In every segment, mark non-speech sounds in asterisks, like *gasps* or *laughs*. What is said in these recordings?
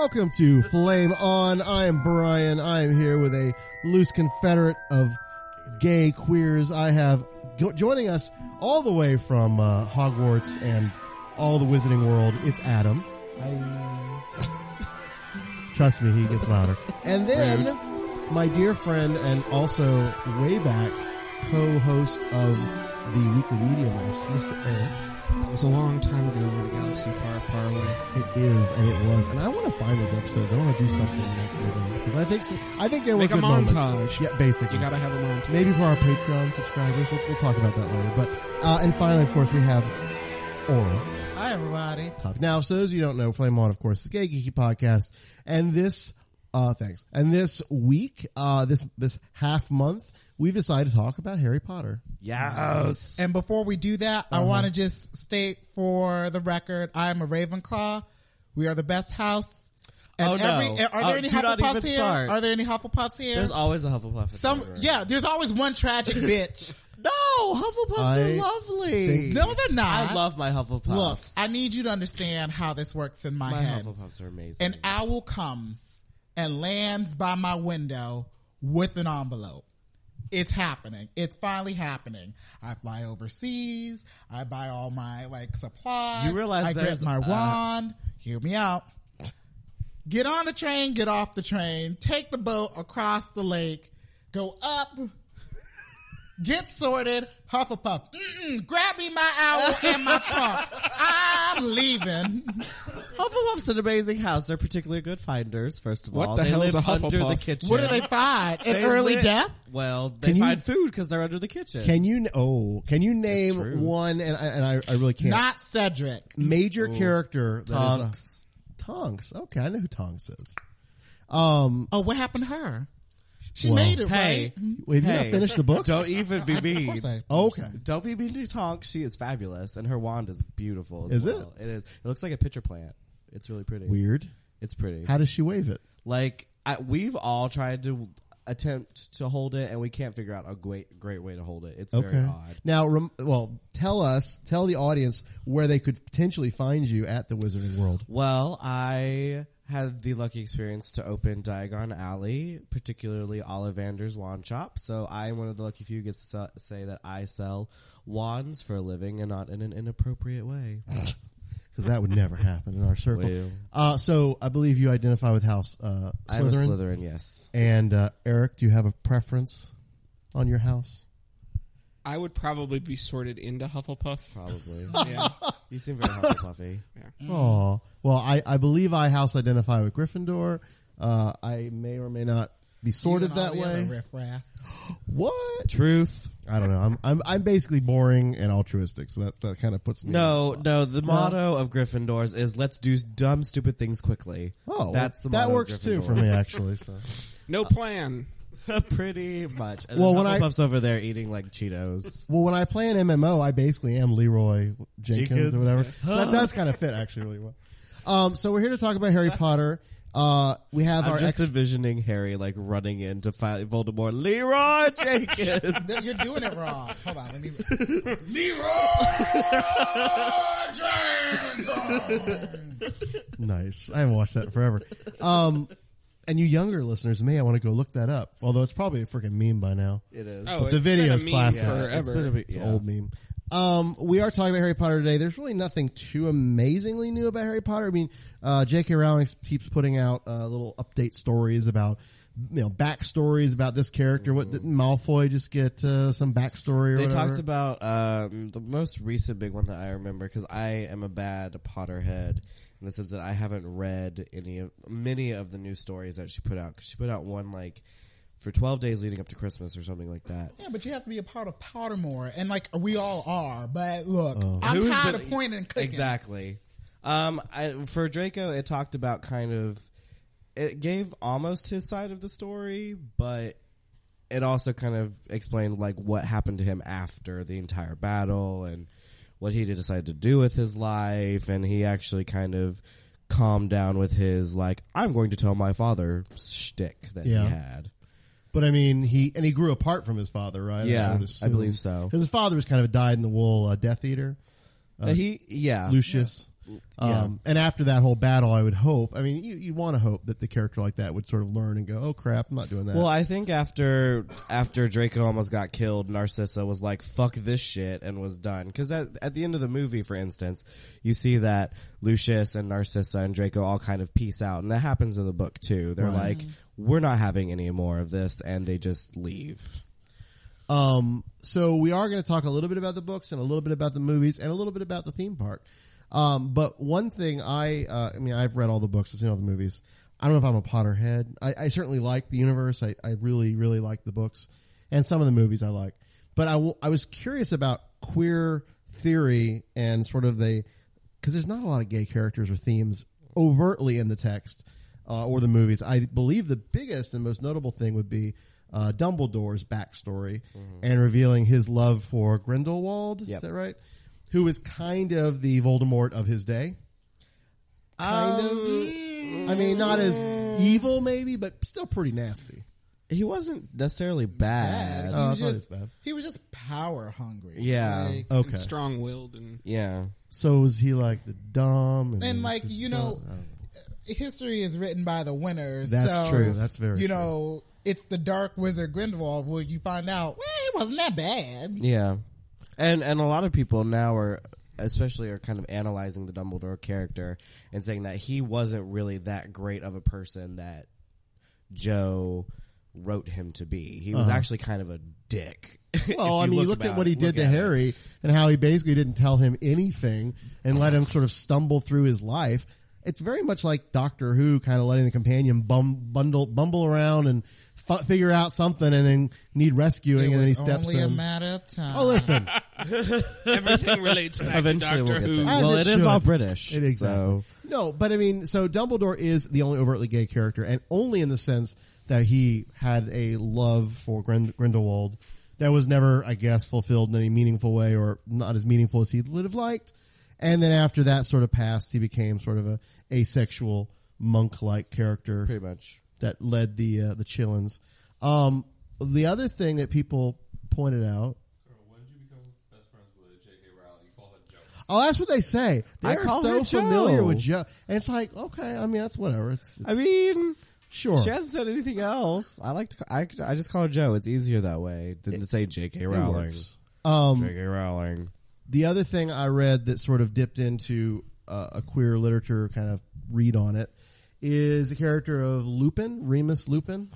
Welcome to Flame On. I am Brian. I am here with a loose confederate of gay queers. I have jo- joining us all the way from uh, Hogwarts and all the Wizarding World. It's Adam. *laughs* Trust me, he gets louder. And then my dear friend and also way back co-host of the Weekly Media Mess, Mr. Eric. It was a long time ago in a galaxy far, far away. It is, and it was, and I want to find those episodes. I want to do something with them because I think so, I think there were Make a good moments. montage. Yeah, basically, You gotta have a montage. maybe for our Patreon subscribers. We'll, we'll talk about that later. But uh, and finally, of course, we have Oral Hi, everybody. topic. Now, so as you don't know, Flame On, of course, is a gay geeky podcast, and this, uh, thanks. And this week, uh, this this half month, we've decided to talk about Harry Potter. Yes. And before we do that, I Uh-huh. want to just state for the record, I am a Ravenclaw. We are the best house. And Oh, no. every, are there Oh, any do not Hufflepuffs even here? start. Are there any Hufflepuffs here? There's always a Hufflepuff. Some, the room. yeah, there's always one tragic *laughs* bitch. No, Hufflepuffs I are lovely. think- No, they're not. I love my Hufflepuffs. Look, I need you to understand how this works in my, my head. Hufflepuffs are amazing. An owl comes and lands by my window with an envelope. It's happening. It's finally happening. I fly overseas. I buy all my like supplies. You realize I grab my uh, wand. Hear me out. Get on the train. Get off the train. Take the boat across the lake. Go up. *laughs* Get sorted. Hufflepuff. Mm-mm, grab me my owl and my trunk. I'm leaving. Hufflepuff's an amazing house. They're particularly good finders. First of What all, the they hell is live a under the Hufflepuff? kitchen. What do they find? An They early live- death? Well, they Can you- find food because they're under the kitchen. Can you? Oh, can you name true. one? And I, and I, I really can't. Not Cedric. major character that is Tonks. a Tonks. Okay, I know who Tonks is. Um, Oh, what happened to her? She Well, made it, Hey, right? wait, have you not hey, finished the books? Don't even be *laughs* I- of mean. course I- okay, Don't be mean to Tonks. She is fabulous, and her wand is beautiful. As Is it? well. It is. It looks like a pitcher plant. It's really pretty. weird. It's pretty. How does she wave it? like I, we've all tried to attempt to hold it, and we can't figure out a great great way to hold it. It's very odd. Now, rem- well, tell us, tell the audience where they could potentially find you at the Wizarding World. Well, I had the lucky experience to open Diagon Alley, particularly Ollivander's Wand Shop. So I am one of the lucky few who gets to say that I sell wands for a living and not in an inappropriate way. *laughs* Because that would never happen in our circle. Well. Uh, so I believe you identify with House uh, I'm a Slytherin. Slytherin, yes. And uh, Eric, do you have a preference on your house? I would probably be sorted into Hufflepuff. Probably. *laughs* Yeah. *laughs* You seem very Hufflepuffy. Yeah. Oh, well, I, I believe I house identify with Gryffindor. Uh, I may or may not be sorted You and all that way. riffraff. *gasps* What? Truth. I don't know. I'm I'm I'm basically boring and altruistic, so that, that kind of puts me. No, in no. The motto of Gryffindors is "Let's do dumb, stupid things quickly." Oh, that's the that motto of works too for Gryffindor. me *laughs* actually. So No plan. *laughs* Pretty much. And Well, well, when I- Hufflepuff's over there eating like Cheetos. well, when I play an MMO, I basically am Leroy Jenkins, Jenkins. or whatever. *laughs* So that does kind of fit actually really well. Um, so we're here to talk about Harry Potter. Uh, we have I'm our just ex- envisioning Harry like running in to fight Voldemort. Leroy Jenkins. *laughs* No, You're doing it wrong. Hold on, let me. nice. I haven't watched that in forever. Um, and you younger listeners may I want to go look that up. Although it's probably a freaking meme by now. It is. Oh, But the it's been a video's meme classic. forever. It's been a It's yeah. an old meme. Um, we are talking about Harry Potter today. There's really nothing too amazingly new about Harry Potter. I mean, uh, J.K. Rowling keeps putting out uh, little update stories about, you know, backstories about this character. What didn't Malfoy just get uh, some backstory or They whatever? talked about um, the most recent big one that I remember because I am a bad Potterhead in the sense that I haven't read any of many of the new stories that she put out. 'Cause she put out one like for twelve days leading up to Christmas or something like that. Yeah, but you have to be a part of Pottermore, and like we all are. But look, Oh. I'm Who's tired been- of pointing and clicking. Exactly. Um, I, for Draco, it talked about kind of it gave almost his side of the story, but it also kind of explained like what happened to him after the entire battle and what he decided to do with his life, and he actually kind of calmed down with his like I'm going to tell my father shtick that Yeah. he had. But I mean, he and he grew apart from his father, right? Yeah, would I believe so. Because his father was kind of a dyed in the wool uh, Death Eater, Uh, he yeah Lucius. Yeah. Um, and after that whole battle, I would hope. I mean, you you want to hope that the character like that would sort of learn and go, "Oh crap, I'm not doing that." Well, I think after after Draco almost got killed, Narcissa was like, "Fuck this shit," and was done. Because at at the end of the movie, for instance, you see that Lucius and Narcissa and Draco all kind of peace out, and that happens in the book too. They're Right. like, "We're not having any more of this," and they just leave. Um, so we are going to talk a little bit about the books and a little bit about the movies and a little bit about the theme park. Um, but one thing I, uh, I mean, I've read all the books, I've seen all the movies. I don't know if I'm a Potterhead. I, I certainly like the universe. I, I really, really like the books and some of the movies I like. But I, w- I was curious about queer theory and sort of the, because there's not a lot of gay characters or themes overtly in the text uh, or the movies. I believe the biggest and most notable thing would be uh, Dumbledore's backstory and revealing his love for Grindelwald. Is that right? Who was kind of the Voldemort of his day. Kind of. I mean, not as um. evil, maybe, but still pretty nasty. He wasn't necessarily Bad. bad. He, Oh, was thought just, it was bad. he was just power hungry. Yeah. Like, Okay. Strong willed and Yeah. So is he like the dumb and, and like the you son- know, I don't know. history is written by the winners. That's so, true. That's very true. You true. know, it's the dark wizard Grindelwald where you find out, well, he wasn't that bad. Yeah, and and a lot of people now are, especially, are kind of analyzing the Dumbledore character and saying that he wasn't really that great of a person that Joe wrote him to be. He was Uh-huh. actually kind of a dick. *laughs* Well, I mean, you look at what he did to at it. Harry and how he basically didn't tell him anything and let him sort of stumble through his life. It's very much like Doctor Who, kind of letting the companion bum, bundle, bumble around and f- figure out something and then need rescuing, It and then he steps only in. a matter of time. oh, listen, *laughs* everything relates back Eventually, to we'll Doctor get Who. As Well, it it is all. British. It exactly. So No, but I mean, so Dumbledore is the only overtly gay character, and only in the sense that he had a love for Grind- Grindelwald that was never, I guess, fulfilled in any meaningful way, or not as meaningful as he would have liked. And then after that sort of passed, he became sort of a asexual monk-like character pretty much. That led the uh, the Chillins. Um, the other thing that people pointed out. Oh, that's what they say. They I are so familiar with Joe, and it's like, okay, I mean, that's whatever. It's, I mean, sure. she hasn't said anything else. I like to. I, I just call her Joe. It's easier that way than to say J.K. Rowling. Um, J.K. Rowling. the other thing I read that sort of dipped into uh, a queer literature kind of read on it is the character of Lupin, Remus Lupin,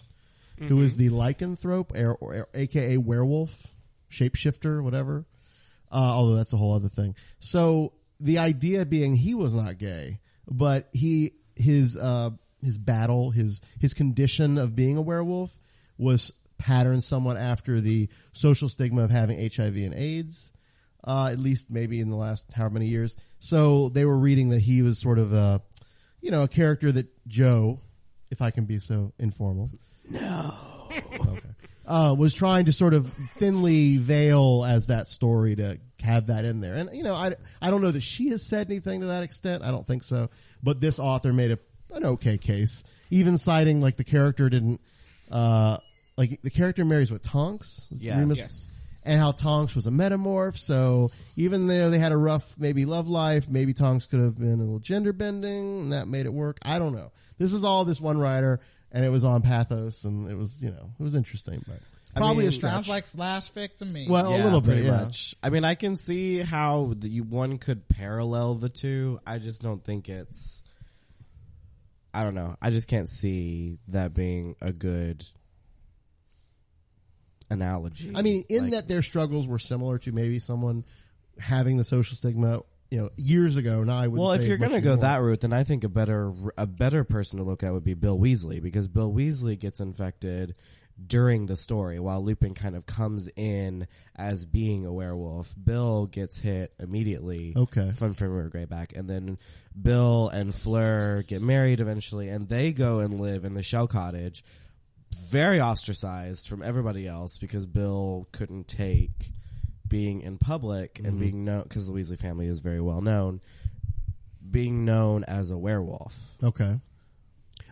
who is the lycanthrope, or, or, aka werewolf, shapeshifter, whatever. Uh, although that's a whole other thing. So the idea being he was not gay, but he his uh, his battle, his his condition of being a werewolf was patterned somewhat after the social stigma of having HIV and AIDS. Uh, at least maybe in the last however many years. So they were reading that he was sort of a, you know, a character that Joe, if I can be so informal, No. okay, uh, was trying to sort of thinly veil as that story to have that in there. And you know, I I don't know that she has said anything to that extent. I don't think so. But this author made a an okay case, even citing like the character didn't, uh, like the character marries with Tonks. Yeah. Remus? Yes. And how Tonks was a metamorph, so even though they had a rough maybe love life, maybe Tonks could have been a little gender bending, and that made it work. I don't know. This is all this one writer, and it was on Patheos, and it was you know it was interesting, but I probably mean, a stretch. Sounds like slash fic to me. Well, a little bit, pretty yeah. much. I mean, I can see how the, you, one could parallel the two. I just don't think it's. I don't know. I just can't see that being a good analogy. I mean, in Like, that their struggles were similar to maybe someone having the social stigma, you know, years ago. Now I would. well, if you're gonna go that route, then I think a better a better person to look at would be Bill Weasley because Bill Weasley gets infected during the story while Lupin kind of comes in as being a werewolf. Bill gets hit immediately. Okay. from Fenrir Greyback, and then Bill and Fleur get married eventually, and they go and live in the Shell Cottage, very ostracized from everybody else because Bill couldn't take being in public and Mhm. being known because the Weasley family is very well known, being known as a werewolf. Okay.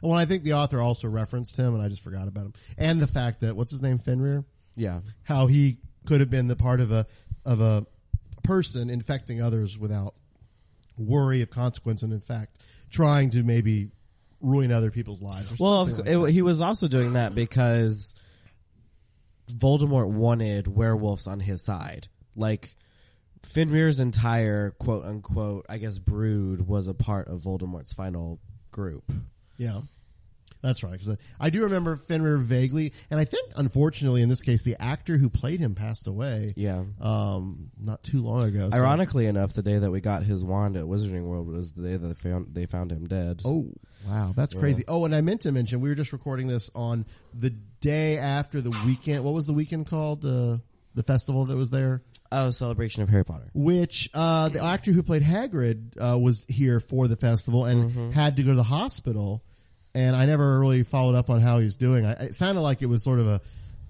Well, I think the author also referenced him, and I just forgot about him, and the fact that what's his name, Fenrir. Yeah. How he could have been the part of a of a person infecting others without worry of consequence, and in fact, trying to maybe ruin other people's lives. Or Well, of, like it, he was also doing that because Voldemort wanted werewolves on his side. Like Fenrir's entire quote unquote, I guess, brood was a part of Voldemort's final group. Yeah. That's right. Because I, I do remember Fenrir vaguely, and I think, unfortunately, in this case, the actor who played him passed away. Yeah. um, not too long ago. so- Ironically enough, the day that we got his wand at Wizarding World was the day that they found they found him dead. Oh, wow, that's Yeah. crazy. Oh, and I meant to mention we were just recording this on the day after the weekend. What was the weekend called? Uh, the festival that was there. Oh, celebration of Harry Potter. Which uh, the actor who played Hagrid uh, was here for the festival and Mm-hmm. had to go to the hospital. And I never really followed up on how he was doing. I, it sounded like it was sort of a,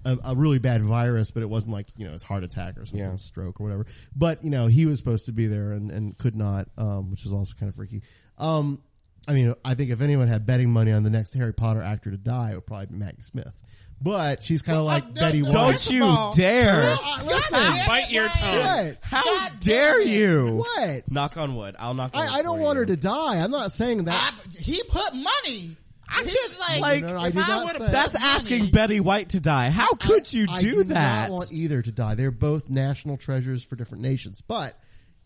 a a really bad virus, but it wasn't like you know his heart attack or something, Yeah. stroke or whatever. But you know he was supposed to be there and, and could not, um, which is also kind of freaky. Um, I mean, I think if anyone had betting money on the next Harry Potter actor to die, it would probably be Maggie Smith. But she's kind of like Betty White. Don't you dare! Well, I- listen, Bite your tongue. what? How dare you? What? Knock on wood. I'll knock. on wood I, I don't for want you. her to die. I'm not saying that. he put money. I'm He's like, like, No, no, I if I not would've say- That's money- asking Betty White to die. How could you do, I do do that? not want either to die. They're both national treasures for different nations. But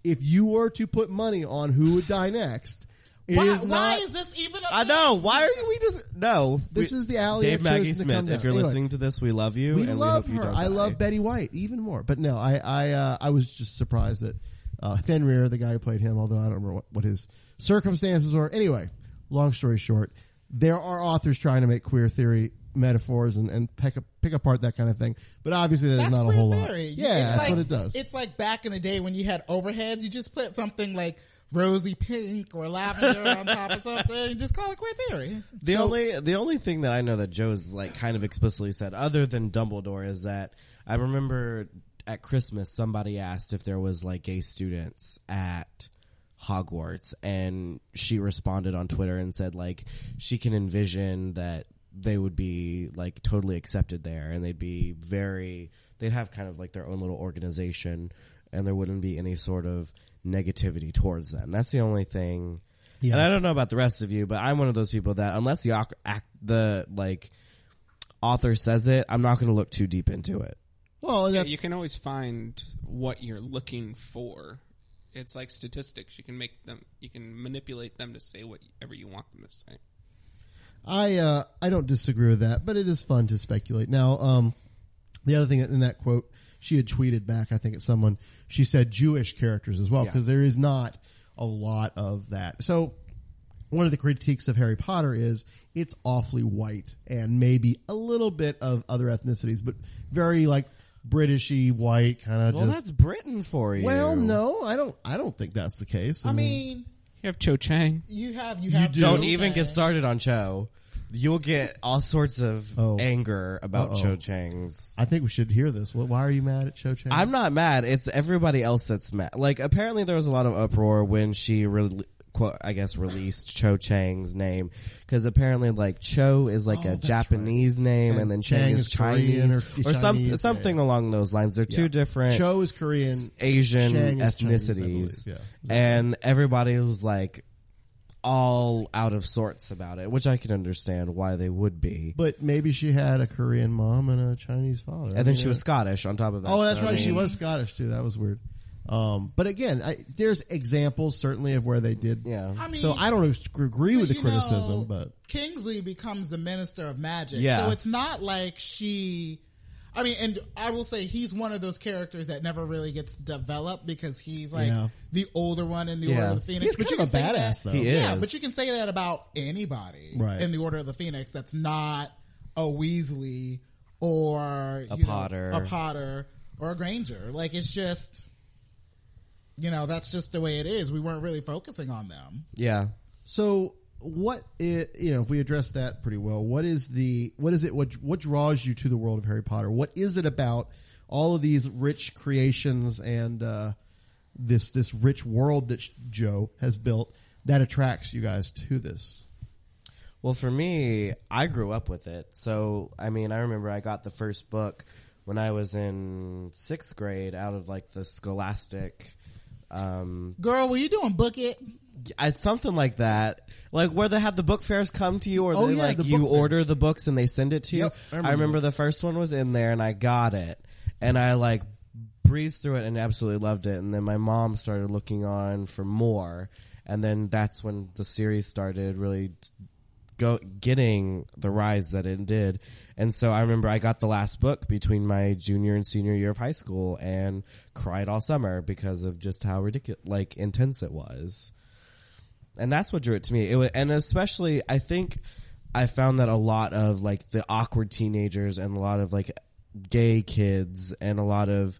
if you were to put money on who would die next, it is Why, not. why is this even? A I know. Why are? We just no. This We- is the alley Dave I've Maggie chosen to come Smith. If you're Anyway. listening to this, we love you, we and love we hope her. you don't I die. love Betty White even more. But no, I I uh, I was just surprised that uh, Fenrir, the guy who played him, although I don't remember what, what his circumstances were. Anyway, long story short, there are authors trying to make queer theory metaphors and, and pick, pick apart that kind of thing. But obviously, there's That's not a queer whole lot. theory. Yeah, It's that's like- what it does. It's like back in the day when you had overheads, you just put something like rosy pink or lavender on top of something and just call it queer theory. The only the only thing that I know that Joe's like kind of explicitly said, other than Dumbledore, is that I remember at Christmas somebody asked if there was like gay students at Hogwarts, and she responded on Twitter and said like she can envision that they would be like totally accepted there, and they'd be very they'd have kind of like their own little organization, and there wouldn't be any sort of negativity towards them. That's the only thing. Yeah. And I don't know about the rest of you, but I'm one of those people that unless the act, the like author says it, I'm not going to look too deep into it. Well, Yeah, you can always find what you're looking for. It's like statistics. You can make them. You can manipulate them to say whatever you want them to say. I uh, I don't disagree with that, but it is fun to speculate. Now, um, the other thing in that quote, she had tweeted back, I think it's someone. She said Jewish characters as well Yeah. because there is not a lot of that. So one of the critiques of Harry Potter is it's awfully white and maybe a little bit of other ethnicities, but very like Britishy white kind of. Well, just, that's Britain for you. Well, no, I don't. I don't think that's the case. I mean, You have Cho Chang. you have you You have do. don't Cho even get started on Cho. You'll get all sorts of Oh. anger about Uh-oh. Cho Chang's. I think we should hear this. Wh- Why are you mad at Cho Chang? I'm not mad. It's everybody else that's mad. Like apparently there was a lot of uproar when she re- quote I guess released Cho Chang's name because apparently like Cho is like Oh, a Japanese name and, And then Chang, Chang is is Chinese or or, Chinese, something along those lines. They're two different Cho is Korean, Asian Chang is Chinese, I ethnicities, and everybody was like all out of sorts about it, which I can understand why they would be. But maybe she had a Korean mom and a Chinese father. I And then mean, she was Scottish on top of that. Oh, that's so, I right. She was Scottish too. That was weird. Um, but again, I, there's examples certainly of where they did. Yeah. I mean, so I don't agree with the criticism, know, but Kingsley becomes the minister of magic. Yeah. So it's not like she. I mean, and I will say he's one of those characters that never really gets developed because he's like Yeah. the older one in the Yeah. Order of the Phoenix. He's kind you of can a say badass, that, though. He Yeah, is. but you can say that about anybody Right. in the Order of the Phoenix that's not a Weasley or A you know, Potter. a Potter or a Granger. Like it's just, you know, that's just the way it is. We weren't really focusing on them. Yeah. So what i you know if we address that pretty well what is the what is it what what draws you to the world of harry potter what is it about all of these rich creations and uh this this rich world that joe has built that attracts you guys to this Well, for me, I grew up with it. So, I mean, I remember I got the first book when I was in sixth grade out of like the Scholastic. Um, Girl, were you doing book it? I, something like that, like where they have the book fairs come to you, or Oh, they yeah, like the you order the books and they send it to you. Yep, I I remember remember, the first one was in there, and I got it, and I like breezed through it and absolutely loved it. And then my mom started looking on for more, and then that's when the series started really go getting the rise that it did. And so I remember I got the last book between my junior and senior year of high school and cried all summer because of just how ridiculous, like intense it was. And that's what drew it to me. It was, and especially I think I found that a lot of like the awkward teenagers and a lot of like gay kids and a lot of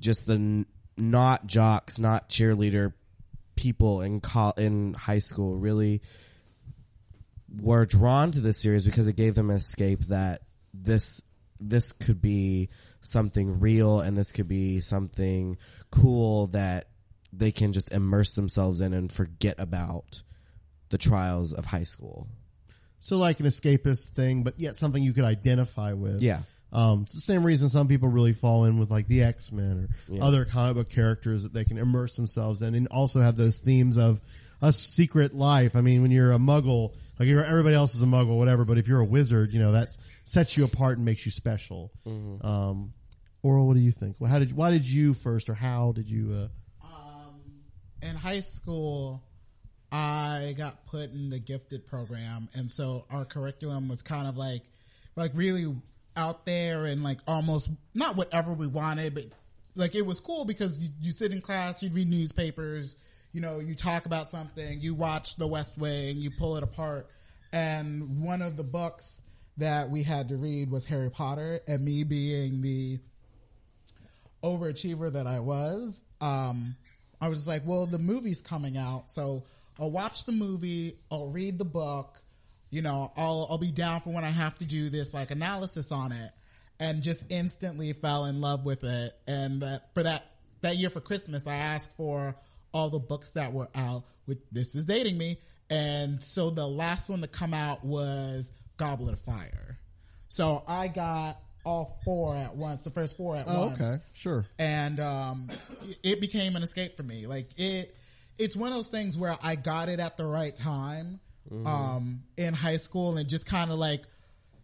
just the n- not jocks, not cheerleader people in col- in high school really were drawn to this series because it gave them an escape that this this could be something real and this could be something cool that they can just immerse themselves in and forget about the trials of high school. so like an escapist thing but yet something you could identify with Yeah. um, it's the same reason some people really fall in with like the X-Men or Yeah. other comic book characters that they can immerse themselves in and also have those themes of a secret life. I mean, when you're a muggle, like you're, everybody else is a muggle, whatever, but if you're a wizard, you know, that sets you apart and makes you special. Mhm. Um, Oral, what do you think? Well, how did, why did you first or how did you, uh, in high school, I got put in the gifted program, and so our curriculum was kind of like, like really out there and like almost not whatever we wanted, but like it was cool because you, you sit in class, you'd read newspapers, you know, you talk about something, you watch The West Wing, you pull it apart, and one of the books that we had to read was Harry Potter, and me being the overachiever that I was, um, I was like, well, the movie's coming out, so I'll watch the movie, I'll read the book, you know, I'll I'll be down for when I have to do this like analysis on it, and just instantly fell in love with it. And that for that that year for Christmas, I asked for all the books that were out. Which this is dating me, and so the last one to come out was Goblet of Fire. So I got all four at once, the first four at Oh, once okay. Sure. and um, it became an escape for me. Like it, it's one of those things where I got it at the right time Mm-hmm. um, in high school, and just kind of like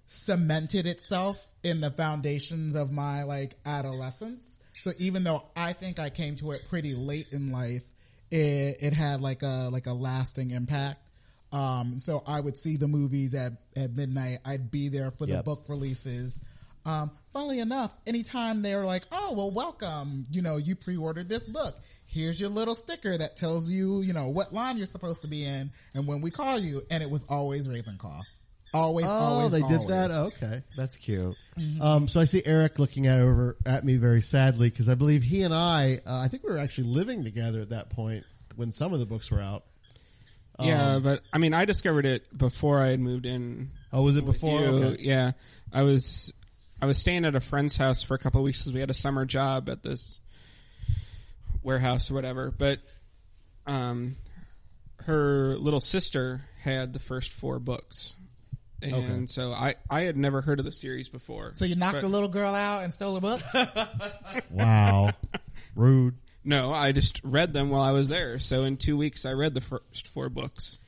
cemented itself in the foundations of my like adolescence. So even though I think I came to it pretty late in life, it, it had like a like a lasting impact. Um, so I would see the movies at, at midnight. I'd be there for the Yep. book releases. Um, funnily enough, anytime they're like, "Oh, well, welcome," you know, you pre-ordered this book. Here's your little sticker that tells you, you know, what line you're supposed to be in, and when we call you. And it was always Ravenclaw. Always, Oh, always. they did always. that. Okay. That's cute. Um, so I see Eric looking at over at me very sadly because I believe he and I, uh, I think we were actually living together at that point when some of the books were out. Yeah, Um, but I mean, I discovered it before I had moved in. Oh, was it before? you. Okay. Yeah, I was I was staying at a friend's house for a couple of weeks because we had a summer job at this warehouse or whatever. But um, her little sister had the first four books, and Okay. so I I had never heard of the series before. So you knocked But- the little girl out and stole her books? *laughs* Wow. Rude. No, I just read them while I was there. So in two weeks, I read the first four books.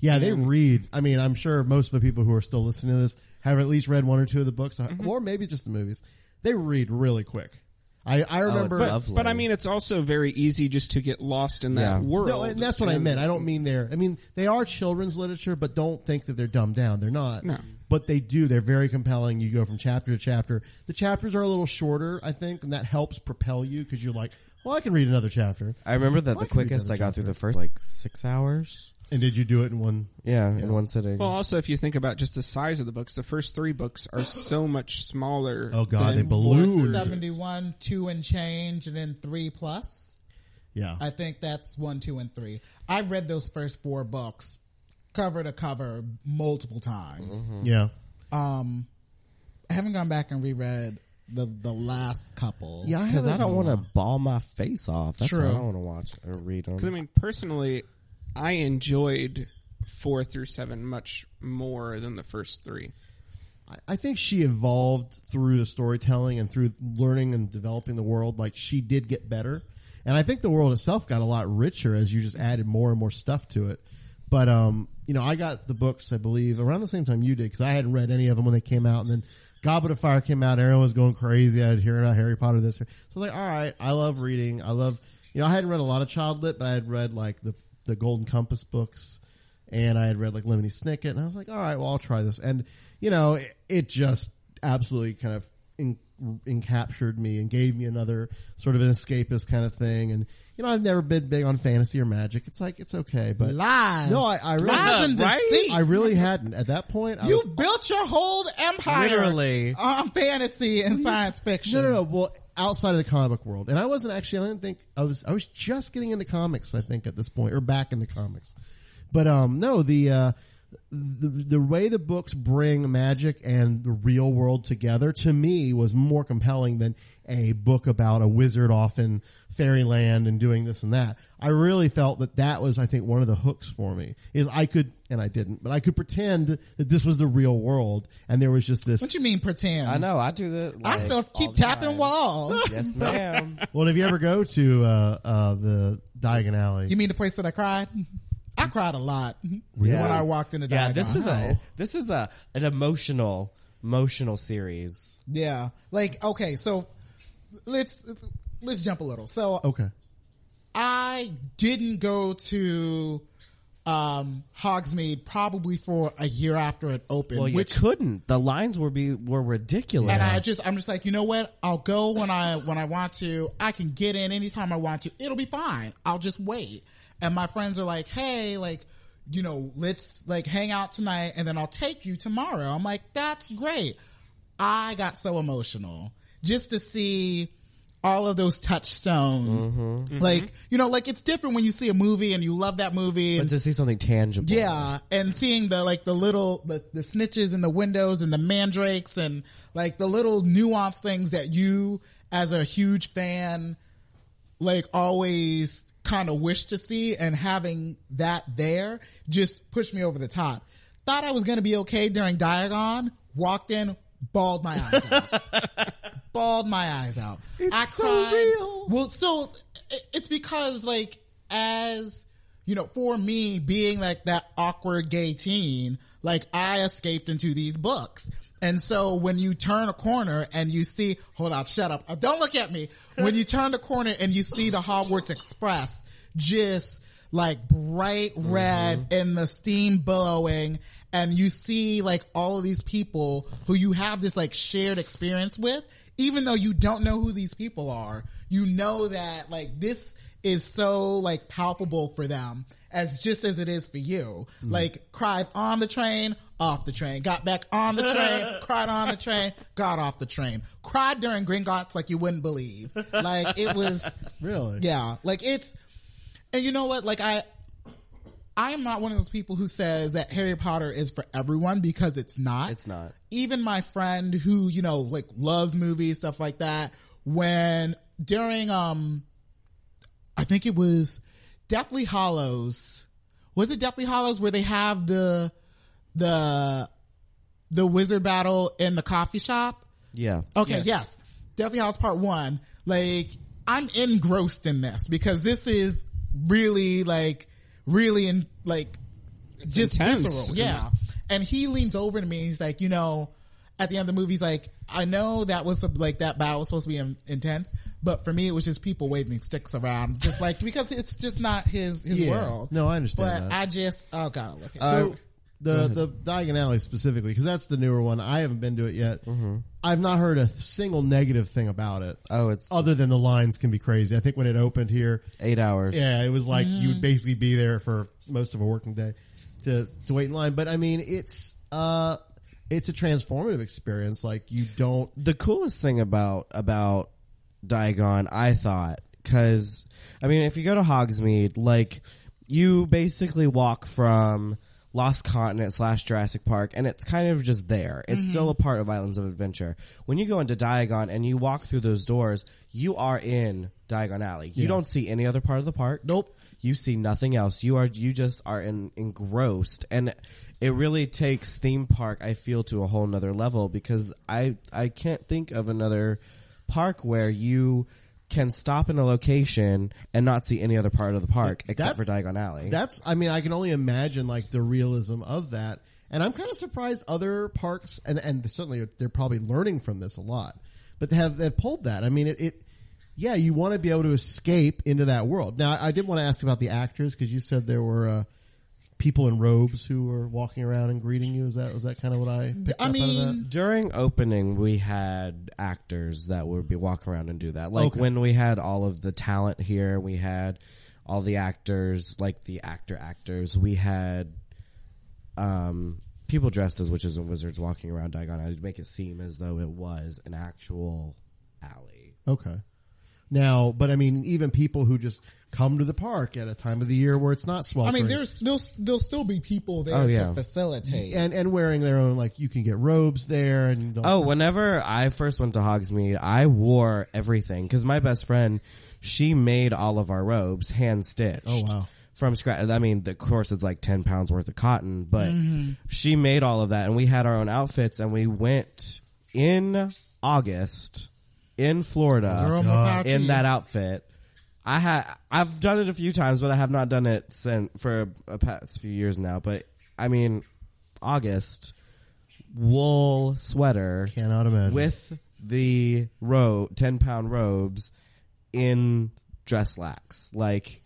Yeah, they read. I mean, I'm sure most of the people who are still listening to this have at least read one or two of the books, uh, or maybe just the movies. They read really quick. I, I oh, remember. but, but I mean, it's also very easy just to get lost in that world. No, and that's what I meant. I don't mean they're. I mean they are children's literature, but don't think that they're dumbed down. They're not. No. But they do. They're very compelling. You go from chapter to chapter. The chapters are a little shorter, I think, and that helps propel you because you're like, well, I can read another chapter. I remember that Well, the I quickest I another got through the first like six hours. And did you do it in one? Yeah, in one sitting. Well, also if you think about just the size of the books, the first three books are so much smaller. Oh, God, than they ballooned. 71, 2 and change, and then 3 plus. Yeah. I think that's 1, 2, and 3. I read those first four books cover to cover multiple times. Yeah. Um, I haven't gone back and reread the the last couple. Yeah, because I, haven't- don't want to ball my face off. That's True. why I don't want to watch or read them. Because I mean, personally, I enjoyed four through seven much more than the first three. I- think she evolved through the storytelling and through learning and developing the world. Like she did get better, and I think the world itself got a lot richer as you just added more and more stuff to it. But um, you know, I got the books I believe around the same time you did because I hadn't read any of them when they came out, and then Goblet of Fire came out. Everyone was going crazy. I was hearing about Harry Potter this. So I was like, all right, I love reading. I love you know I hadn't read a lot of child lit, but I had read like the the Golden Compass books and I had read like Lemony Snicket, and I was like, all right, well, I'll try this. And you know, it, it just absolutely kind of in, encaptured me and gave me another sort of an escapist kind of thing. And you know, I've never been big on fantasy or magic. It's like it's okay, but Lies. No, I, I really, Lies and Right? deceit. I really hadn't at that point. I was, built your whole empire Literally. on fantasy and science fiction. no, no, no. Well, outside of the comic book world, and I wasn't actually. I didn't think I was. I was just getting into comics. I think at this point, or back into comics. But um, no, the uh, the the way the books bring magic and the real world together to me was more compelling than a book about a wizard off in fairyland and doing this and that. I really felt that that was, I think, one of the hooks for me is I could, and I didn't, but I could pretend that this was the real world and there was just this. What you mean pretend? I know. I do that. I still keep tapping time. walls. *laughs* Yes, ma'am. *laughs* Well, if you ever go to uh, uh, the Diagon Alley, You mean the place that I cried? *laughs* I cried a lot Really? when I walked into yeah, Diagon. this is a this is a an emotional emotional series. yeah. Like okay, so let's let's jump a little. So okay. I didn't go to um Hogsmeade probably for a year after it opened, Well, you which couldn't. The lines were be were ridiculous. and I just I'm just like, you know what? I'll go when I when I want to. I can get in anytime I want to. It'll be fine. I'll just wait. And my friends are like, "Hey, like, you know, let's like hang out tonight and then I'll take you tomorrow." I'm like, "That's great." I got so emotional just to see all of those touchstones. Mm-hmm. Like, you know, like it's different when you see a movie and you love that movie but and to see something tangible. yeah, and seeing the like the little the, the snitches in the windows and the mandrakes and like the little nuanced things that you as a huge fan like always kind of wish to see and having that there just pushed me over the top. Thought I was going to be okay during Diagon, walked in, bawled my eyes out. *laughs* bawled my eyes out. It's I so cried. real. Well, so it's because like as you know, for me being like that awkward gay teen, like I escaped into these books. And so when you turn a corner and you see, hold on, shut up. Uh, Don't look at me. When you turn the corner and you see the Hogwarts Express just like bright red and the steam billowing and you see like all of these people who you have this like shared experience with, even though you don't know who these people are, you know that like this is so like palpable for them as just as it is for you. Like cried on the train, off the train, got back on the train, *laughs* cried on the train, got off the train, cried during Gringotts like you wouldn't believe. Like it was *laughs* really, yeah. Like it's, and you know what? Like I, I am not one of those people who says that Harry Potter is for everyone because it's not. It's not. Even my friend who, you know, like loves movies, stuff like that, when during, um, I think it was Deathly Hallows. Was it Deathly Hallows where they have the, the, the wizard battle in the coffee shop? Yeah. Okay, yes. Deathly Hallows Part One. Like, I'm engrossed in this because this is really like, really in like, just intense. visceral. Yeah. And he leans over to me. and He's like, you know, at the end of the movie, he's like, I know that was like that battle was supposed to be in, intense, but for me, it was just people waving sticks around, just like because it's just not his his Yeah. world. No, I understand But that. I just oh god, I look at So the the Diagon Alley specifically, because that's the newer one. I haven't been to it yet. I've not heard a single negative thing about it. Oh, it's other than the lines can be crazy. I think when it opened here, eight hours. Yeah, it was like you Mm. would basically be there for most of a working day to to wait in line. But I mean, it's uh, it's a transformative experience. Like you don't. the coolest thing about about Diagon, I thought, because I mean, if you go to Hogsmeade, like you basically walk from Lost Continent slash Jurassic Park, and it's kind of just there. It's Mhm. still a part of Islands of Adventure. When you go into Diagon and you walk through those doors, you are in Diagon Alley. You Yeah. don't see any other part of the park. Nope. You see nothing else. You are you just are in, engrossed, and it really takes theme park. I feel to a whole nother level because I I can't think of another park where you can stop in a location and not see any other part of the park except for That's- Diagon Alley. That's. I mean, I can only imagine like the realism of that. And I'm kind of surprised other parks, and and certainly they're probably learning from this a lot, but they have they've pulled that. I mean, it. it yeah, you want to be able to escape into that world. Now, I did want to ask about the actors because you said there were uh, people in robes who were walking around and greeting you. Is that was that kind of what I? Picked I up out of that? mean, During opening, we had actors that would be walk around and do that. Like Okay. when we had all of the talent here, we had all the actors, like the actor actors. We had um, people dressed as witches and wizards walking around Diagon Alley to make it seem as though it was an actual alley. Okay. Now, but I mean, even people who just come to the park at a time of the year where it's not sweltering. I mean, there's there'll there'll still be people there Oh, yeah. to facilitate. and and wearing their own like you can get robes there and Oh, whenever I first went to Hogsmeade, I wore everything because my best friend, she made all of our robes hand stitched. Oh, wow. From scratch. I mean, of course, it's like ten pounds worth of cotton, but Mhm. she made all of that, and we had our own outfits, and we went in August in Florida Girl, more power to in that outfit. I had I've done it a few times, but I have not done it since for a past few years now. But I mean, August wool sweater cannot imagine with the robe ten pound robes in dress slacks. Like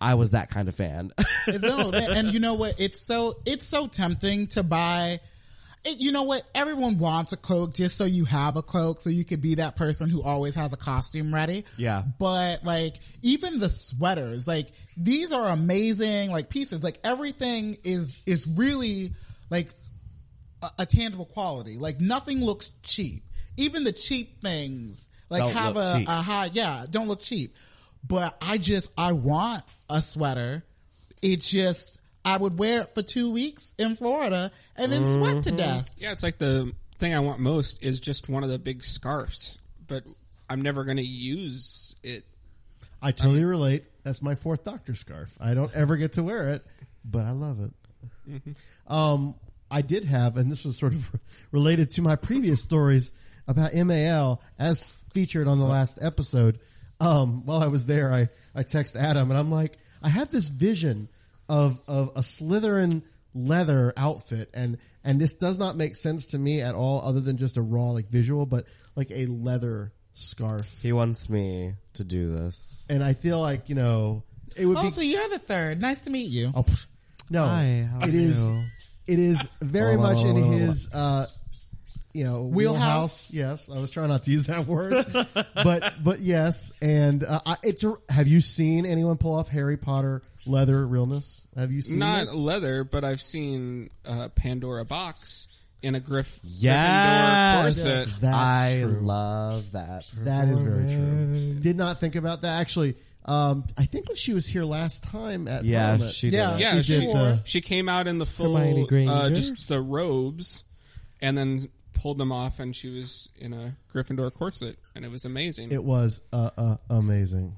I was that kind of fan. *laughs* no, and you know what? It's so it's so tempting to buy. It, you know what? Everyone wants a cloak just so you have a cloak, so you could be that person who always has a costume ready. Yeah. But like, even the sweaters, like these are amazing, like pieces. Like everything is is really like a, a tangible quality. Like nothing looks cheap. Even the cheap things like Don't have a, cheap. a high, yeah, don't look cheap. But I just I want a sweater. It just I would wear it for two weeks in Florida and then sweat Mm-hmm. to death. Yeah, it's like the thing I want most is just one of the big scarves, but I'm never going to use it. I totally relate. That's my fourth doctor scarf. I don't ever get to wear it, but I love it. Mm-hmm. Um, I did have, and this was sort of *laughs* related to my previous stories about MAL as featured on the last episode. Um, while I was there, I, I text Adam and I'm like, I had this vision of, of a Slytherin leather outfit and, and this does not make sense to me at all other than just a raw like visual, but like a leather scarf. he wants me to do this. And I feel like, you know, it would Oh, be so you're the third. Nice to meet you. Oh, pff, no, Hi, how are it is. you? it is very much in his, uh, you know, Wheelhouse? Yes, I was trying not to use that word, *laughs* but but yes, and uh, I, it's. A, have you seen anyone pull off Harry Potter leather realness? Have you seen Not this? leather, but I've seen uh, Pandora Boxx in a Griff Yes. Gryffindor corset. That's I true. love that. That is very true. Did not think about that actually. Um, I think when she was here last time at Yeah, Parliament, she did. Yeah. Yeah, she she, did the- she came out in the full, Hermione Granger? uh, just the robes, and then pulled them off, and she was in a Gryffindor corset, and it was amazing. It was uh, uh, amazing.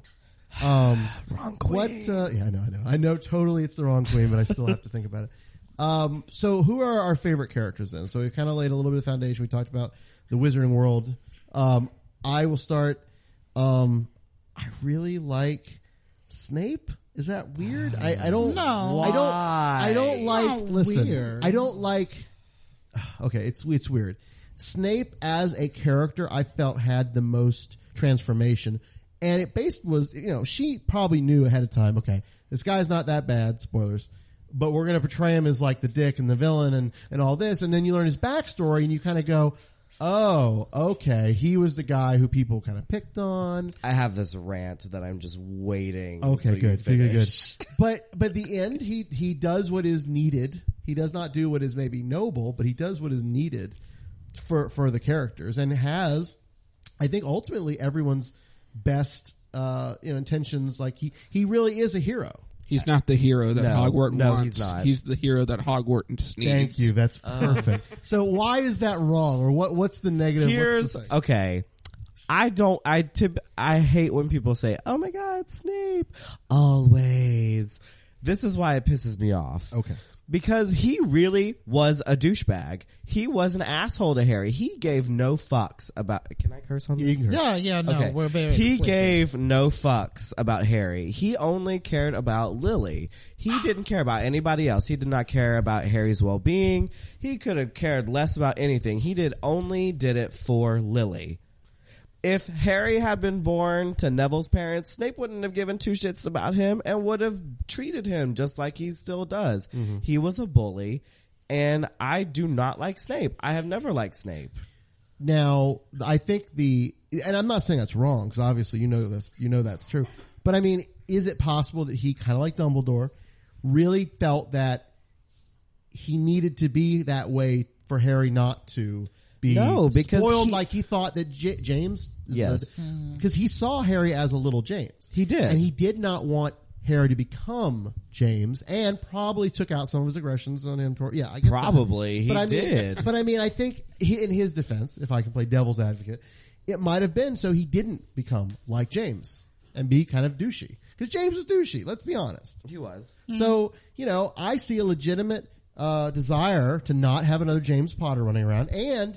Um, *sighs* Wrong what? Uh, yeah, I know, I know, I know. Totally, it's the wrong queen, but I still have to think about it. Um, so, who are our favorite characters then? So, we kind of laid a little bit of foundation. We talked about the Wizarding World. Um, I will start. Um, I really like Snape. Is that weird? I, I don't. No. I don't. I don't like. listen, weird. I don't like. *sighs* Okay, it's it's weird. Snape as a character, I felt had the most transformation, and it based was you know she probably knew ahead of time. Okay, this guy's not that bad. Spoilers. But we're going to portray him as like the dick and the villain and, and all this. And then you learn his backstory and you kind of go, oh, okay. He was the guy who people kind of picked on. I have this rant that I'm just waiting. Okay, until you good, good, good, good. finish. *laughs* But but the end, he he does what is needed. He does not do what is maybe noble, but he does what is needed for for the characters, and has, I think, ultimately everyone's best uh, you know intentions. Like he he really is a hero. he's not the hero that No, Hogwarts no, wants. he's not. He's the hero that Hogwarts needs. Thank you. That's perfect. *laughs* so why is that wrong, or what? What's the negative? Here's what's the thing? okay. I don't. I tip. I hate when people say, "Oh my God, Snape!" Always. This is why it pisses me off. Okay. Because he really was a douchebag. He was an asshole to Harry. He gave no fucks about. Can I curse on this? You. Yeah, yeah, no, Okay. we're very. He explicit. gave no fucks about Harry. He only cared about Lily. He didn't care about anybody else. He did not care about Harry's well-being. He could have cared less about anything. He did only did it for Lily. If Harry had been born to Neville's parents, Snape wouldn't have given two shits about him and would have treated him just like he still does. Mm-hmm. He was a bully, and I do not like Snape. I have never liked Snape. Now, I think the, and I'm not saying that's wrong because obviously you know this, you know that's true. But I mean, is it possible that he kind of like Dumbledore really felt that he needed to be that way for Harry not to be No, because spoiled he- like he thought that J- James, Yes. because he saw Harry as a little James. He did. and he did not want Harry to become James, and probably took out some of his aggressions on him. Toward, yeah, I get that. Probably, he I mean, did. But I mean, I think he, in his defense, if I can play devil's advocate, it might have been so he didn't become like James and be kind of douchey because James was douchey. Let's be honest. He was. So you know, I see a legitimate uh, desire to not have another James Potter running around, and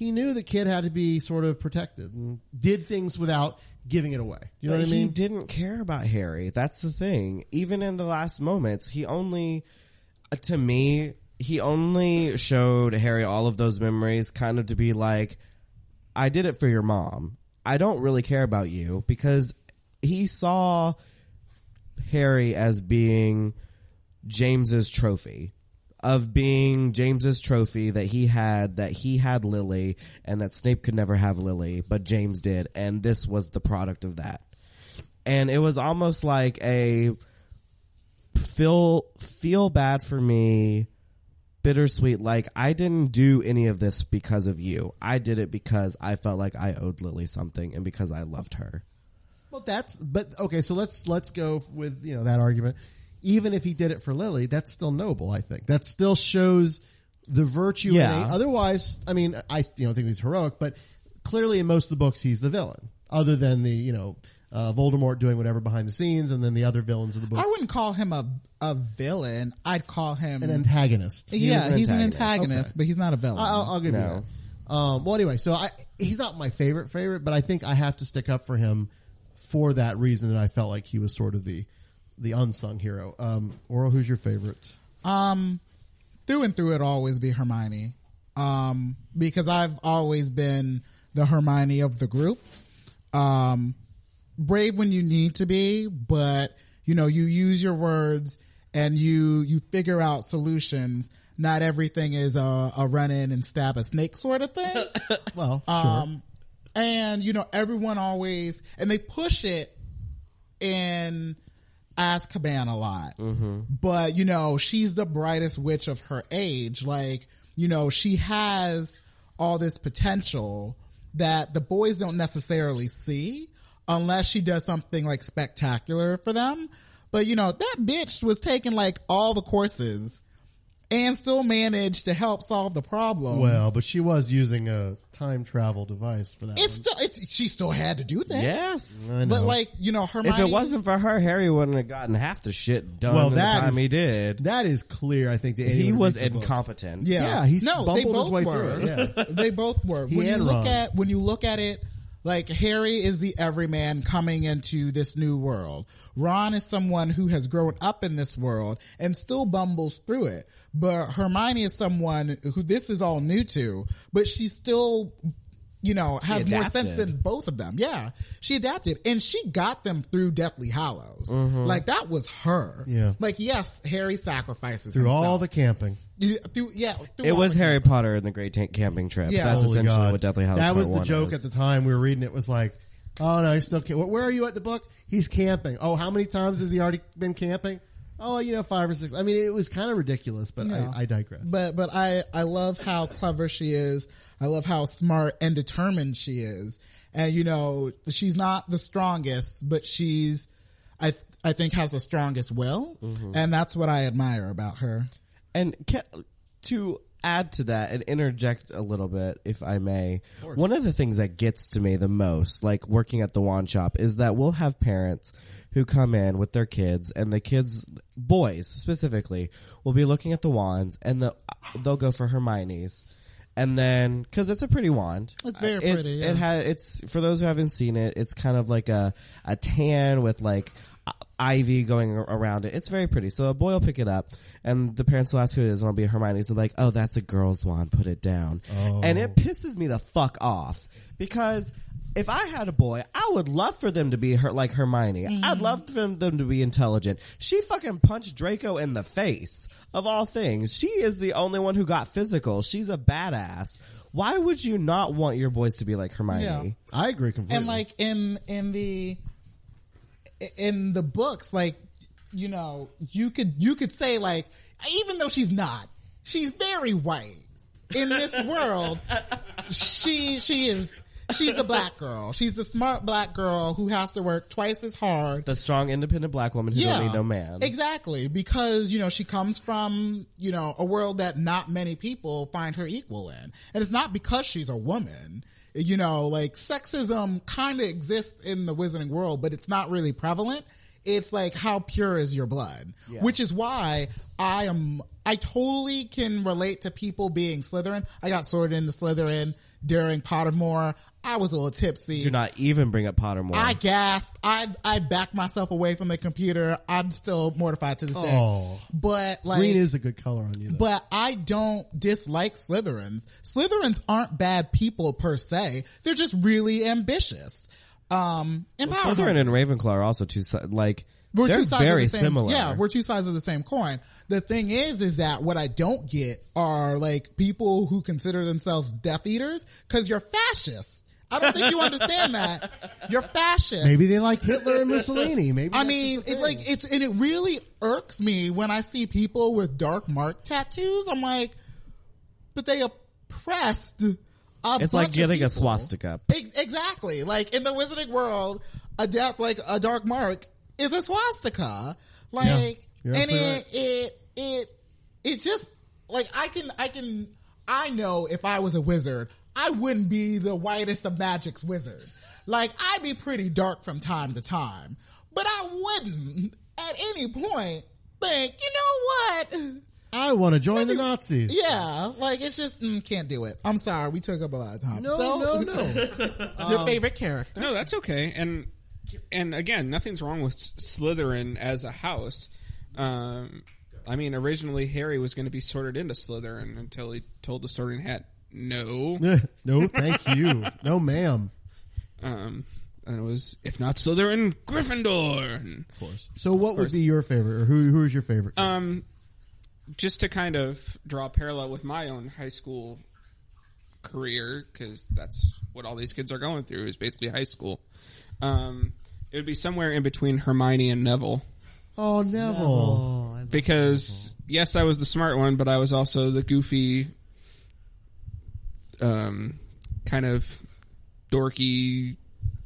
he knew the kid had to be sort of protected and did things without giving it away. You know but what I mean? He didn't care about Harry. That's the thing. Even in the last moments, he only, uh, to me, he only showed Harry all of those memories kind of to be like, I did it for your mom. I don't really care about you because he saw Harry as being James's trophy. Of being James's trophy that he had that he had Lily and that Snape could never have Lily, but James did, and this was the product of that. And it was almost like a feel feel bad for me bittersweet like I didn't do any of this because of you. I did it because I felt like I owed Lily something and because I loved her. Well, that's but okay. So let's let's go with you know that argument. Even if he did it for Lily, that's still noble. I think that still shows the virtue. Yeah. In a, otherwise, I mean, I you know think he's heroic, but clearly in most of the books he's the villain. Other than the you know uh, Voldemort doing whatever behind the scenes, and then the other villains of the book. I wouldn't call him a a villain. I'd call him An antagonist. He yeah, an he's an antagonist. antagonist, Okay. but he's not a villain. I'll, I'll give you that. Um, well, anyway, so I, he's not my favorite favorite, but I think I have to stick up for him for that reason that I felt like he was sort of the the unsung hero. Um, Oral, who's your favorite? Um, through and through, it'll always be Hermione. Um, because I've always been the Hermione of the group. Um, brave when you need to be, but you know, you use your words and you, you figure out solutions. Not everything is a, a run in and stab a snake sort of thing. *laughs* well, um, and you know, everyone always, and they push it in Azkaban a lot. Mm-hmm. but you know she's the brightest witch of her age. Like you know she has all this potential that the boys don't necessarily see unless she does something like spectacular for them. But you know that bitch was taking like all the courses and still managed to help solve the problem. Well, but she was using a time travel device for that. it's still it, she still had to do things Yes. I know. but like you know Hermione If it wasn't for her, Harry wouldn't have gotten half the shit done well, in that the time is- he did. That is clear. I think that He was reads the books. incompetent. Yeah, Yeah, he's no, they both his way were. yeah. *laughs* they both were. He when you look Ron. at when you look at it, like Harry is the everyman coming into this new world. Ron is someone who has grown up in this world and still bumbles through it. But Hermione is someone who this is all new to, but she still you know, has more sense than both of them. Yeah. She adapted and she got them through Deathly Hallows. Mhm. Like that was her. Yeah. Like yes, Harry sacrifices through himself. all the camping. Yeah, through, yeah, through It was Harry Potter and the Great Ta- Camping Trip. Yeah. That's Holy essentially God. what Deathly Hallows That was the One joke is. at the time we were reading it. Was like, oh no, he's still. Camp- Where are you at the book? He's camping. Oh, how many times has he already been camping? Oh, you know, five or six. I mean, it was kind of ridiculous, but Yeah. I, I digress. But but I I love how clever she is. I love how smart and determined she is. And you know, she's not the strongest, but she's I I think has the strongest will, Mhm. and that's what I admire about her. And ca to add to that and interject a little bit, if I may, one of the things that gets to me the most, like working at the wand shop, is that we'll have parents who come in with their kids, and the kids, boys specifically, will be looking at the wands, and the, they'll go for Hermione's. And then, because it's a pretty wand, It's very Uh, pretty, yeah. It has. It's for those who haven't seen it. It's kind of like a a tan with like ivy going around it. It's very pretty. So a boy will pick it up, and the parents will ask who it is, and it'll be Hermione's. And be like, "Oh, that's a girl's wand. Put it down." Oh. And it pisses me the fuck off because if I had a boy, I would love for them to be her like Hermione. Mm-hmm. I'd love for them, them to be intelligent. She fucking punched Draco in the face of all things. She is the only one who got physical. She's a badass. Why would you not want your boys to be like Hermione? Yeah. I agree completely. And like in in the in the books, like you know, you could you could say like even though she's not, she's very white. In this *laughs* world, she she is she's the black girl. She's the smart black girl who has to work twice as hard The strong, independent black woman who don't need no man. Exactly, because you know she comes from you know a world that not many people find her equal in, and it's not because she's a woman. You know, like sexism kind of exists in the wizarding world, but it's not really prevalent. It's like how pure is your blood, Yeah. which is why I am. I totally can relate to people being Slytherin. I got sorted into Slytherin during Pottermore. I was a little tipsy. Do not even bring up Pottermore. I gasped. I I backed myself away from the computer. I'm still mortified to this day. Oh. But like, Green is a good color on you. Though. but I don't dislike Slytherins. Slytherins aren't bad people per se. They're just really ambitious. Um, and Well, Slytherin and Ravenclaw are also two like We're They're two sides very of the same. similar. Yeah, we're two sides of the same coin. The thing is, is that what I don't get are like people who consider themselves Death Eaters because you're fascists. I don't think you understand that. You're fascist. Maybe they like Hitler and Mussolini. Maybe I mean, it like it's and it really irks me when I see people with dark mark tattoos. I'm like, but they oppressed. A It's like getting a swastika. Exactly. Like in the wizarding world, a death like a dark mark is a swastika. Like, You're and absolutely it, it, it, it's just like I can, I can, I know if I was a wizard, I wouldn't be the whitest of magic's wizard. Like I'd be pretty dark from time to time, but I wouldn't at any point think, you know what? I want to join the Nazis. Yeah, like it's just mm, can't do it. I'm sorry, we took up a lot of time. No, so, no, no. *laughs* Your Um, favorite character? No, that's okay. And and again, nothing's wrong with Slytherin as a house. Um, I mean, originally Harry was going to be sorted into Slytherin until he told the Sorting Hat no. *laughs* no, thank you. No, ma'am. Um, and it was if not Slytherin, Gryffindor. Of course. So, what Of would be your favorite, or who who is your favorite? Um, just to kind of draw a parallel with my own high school career, because that's what all these kids are going through is basically high school. Um, it would be somewhere in between Hermione and Neville. oh, Neville. because yes, I was the smart one, but I was also the goofy, um, kind of dorky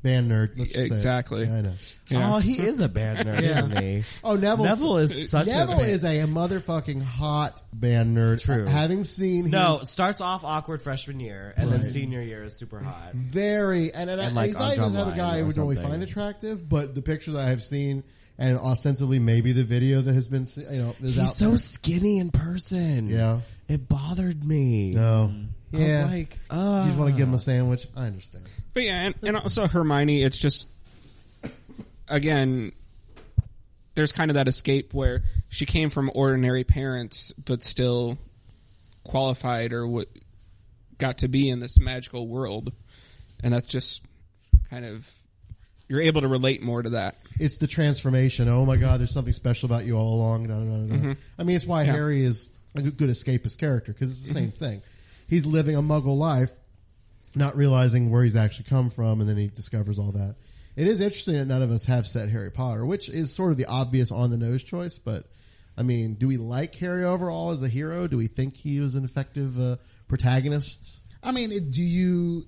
Band nerd. Let's just say. Exactly. Yeah, I know. Yeah. Oh, he is a band nerd, Yeah. isn't he? Oh, Neville's, Neville is such a Neville a is a motherfucking hot band nerd. True. Having seen No, his starts off awkward freshman year, and then senior year is super hot. very and, and, And, and like, he's on not even the type of Drumline guy I or would normally something. find attractive, but the pictures I have seen and ostensibly maybe the video that has been se- you know is out He's so there. skinny in person. Yeah. It bothered me. No. I was Yeah. like, you just want to uh. give him a sandwich. I understand. But yeah, and, and also Hermione, it's just again, there's kind of that escape where she came from ordinary parents, but still qualified or what got to be in this magical world, and that's just kind of you're able to relate more to that. It's the transformation. Oh my God, there's something special about you all along. Mhm. I mean, it's why Yeah. Harry is a good good escapist character because it's the same thing. He's living a Muggle life, not realizing where he's actually come from, and then he discovers all that. It is interesting that none of us have said Harry Potter, which is sort of the obvious on the nose choice. But I mean, do we like Harry overall as a hero? Do we think he was an effective uh, protagonist? I mean, do you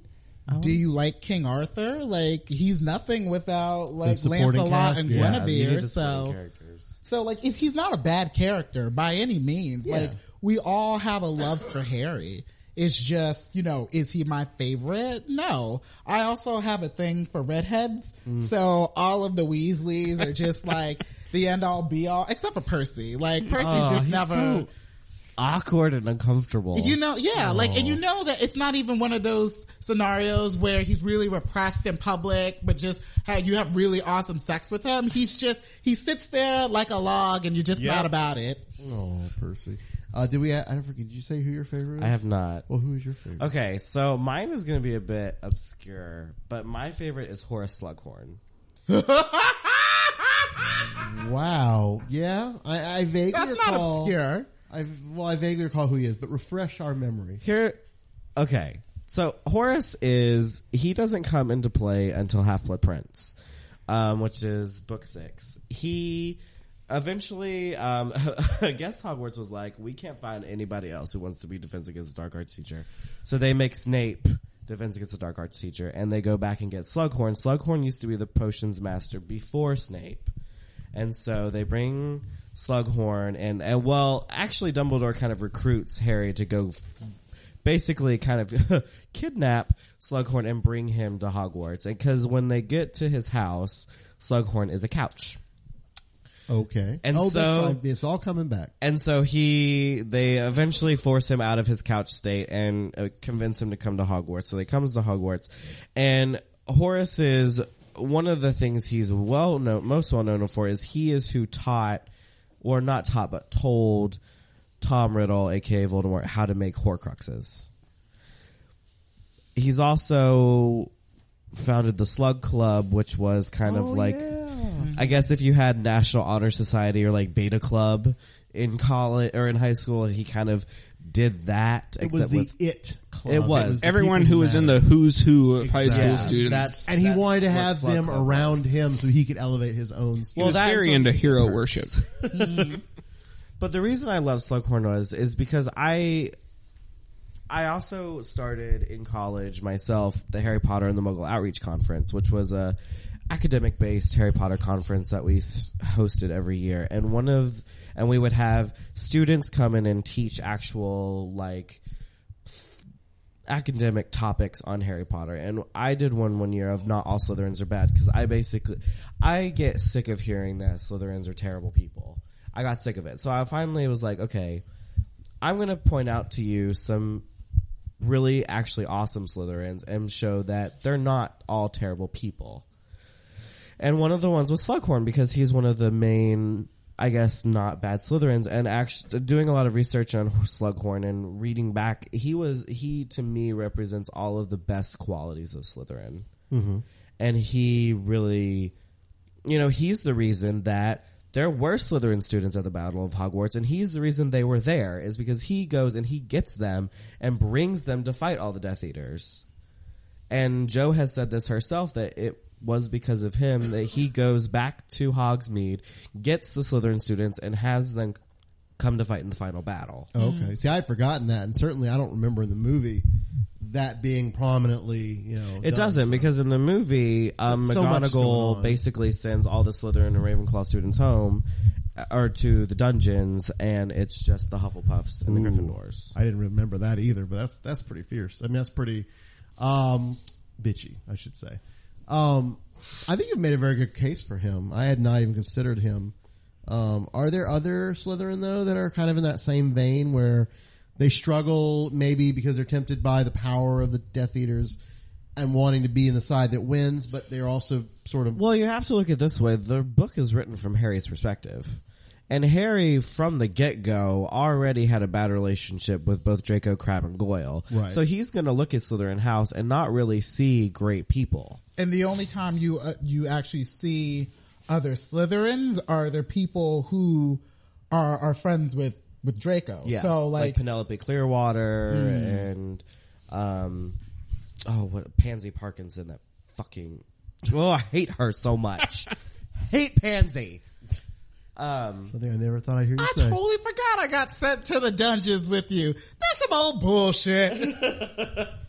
do you like King Arthur? Like he's nothing without like supporting Lancelot cast? and Yeah, Guinevere. need the supporting So characters. so like if he's not a bad character by any means. Yeah. Like we all have a love for Harry. It's just, you know, is he my favorite? No. I also have a thing for redheads. Mm. So all of the Weasleys are just *laughs* like the end all be all, except for Percy. Like Percy's Oh, just never. so awkward and uncomfortable. You know, yeah, like, and you know that it's not even one of those scenarios where he's really repressed in public, but just hey, you have really awesome sex with him. He's just he sits there like a log, and you're just Yep. mad about it. Oh, Percy. Uh, did we? I don't forget. Did you say who your favorite is? I have not. Well, who is your favorite? Okay, so mine is going to be a bit obscure, but my favorite is Horace Slughorn. *laughs* Wow. Yeah, I, I vaguely That's not recall. obscure. I well, I vaguely recall who he is, but refresh our memory. Here, okay. So Horace is he doesn't come into play until Half Blood Prince, um, which is book six. He eventually, um, *laughs* I guess Hogwarts was like, we can't find anybody else who wants to be Defense Against the Dark Arts teacher, so they make Snape Defense Against the Dark Arts teacher, and they go back and get Slughorn. Slughorn used to be the potions master before Snape, and so they bring Slughorn, and and well, actually, Dumbledore kind of recruits Harry to go f- basically kind of *laughs* kidnap Slughorn and bring him to Hogwarts. Because when they get to his house, Slughorn is a couch. Okay. And oh, so- that's. It's all coming back. And so he, they eventually force him out of his couch state and uh, convince him to come to Hogwarts. So he comes to Hogwarts, and Horace is one of the things he's well known, most well known for is he is who taught, or not taught, but told Tom Riddle, aka Voldemort, how to make Horcruxes. He's also founded the Slug Club, which was kind of Oh, like yeah. I guess if you had National Honor Society or like Beta Club in college or in high school, he kind of did that. It was the with, it club. It It was, was Everyone who who was in the who's who of high Exactly. school students. That's- and he That's wanted to have them around was. him so he could elevate his own. he Well, was that's very a- into hero worship. *laughs* But the reason I love Slughorn was is because I I also started in college myself the Harry Potter and the Muggle Outreach Conference, which was a academic based Harry Potter conference that we hosted every year. And one of and we would have students come in and teach actual like academic topics on Harry Potter. And I did one one year of not all Slytherins are bad because I basically I get sick of hearing that Slytherins are terrible people. I got sick of it. So I finally was like, okay, I'm going to point out to you some really actually awesome Slytherins and show that they're not all terrible people. And one of the ones was Slughorn because he's one of the main, I guess, not bad Slytherins. And actually, doing a lot of research on Slughorn and reading back, he was he to me represents all of the best qualities of Slytherin. Mhm. And he really, you know, he's the reason that there were Slytherin students at the Battle of Hogwarts, and he's the reason they were there is because he goes and he gets them and brings them to fight all the Death Eaters. And Joe has said this herself that it was because of him that he goes back to Hogsmeade, gets the Slytherin students, and has them come to fight in the final battle. Okay. See, I had forgotten that, and certainly I don't remember in the movie that being prominently, you know. It done, doesn't so- because in the movie, um, There's so McGonagall basically sends all the Slytherin and Ravenclaw students home uh, or to the dungeons, and it's just the Hufflepuffs and the Ooh. Gryffindors. I didn't remember that either, but that's that's pretty fierce. I mean, that's pretty um, bitchy, I should say. Um, I think you've made a very good case for him. I had not even considered him. Um, are there other Slytherin though that are kind of in that same vein where they struggle maybe because they're tempted by the power of the Death Eaters and wanting to be in the side that wins, but they're also sort of Well, you have to look at it this way: the book is written from Harry's perspective, and Harry, from the get go, already had a bad relationship with both Draco, Crabbe, and Goyle. Right. So he's going to look at Slytherin House and not really see great people. And the only time you uh, you actually see other Slytherins are the people who are are friends with with Draco. Yeah. So like, Penelope Clearwater Mm. and um oh what Pansy Parkinson that fucking oh I hate her so much. *laughs* hate Pansy. Um something I never thought I'd hear you I say. totally forgot I got sent to the dungeons with you. That's some old bullshit. *laughs*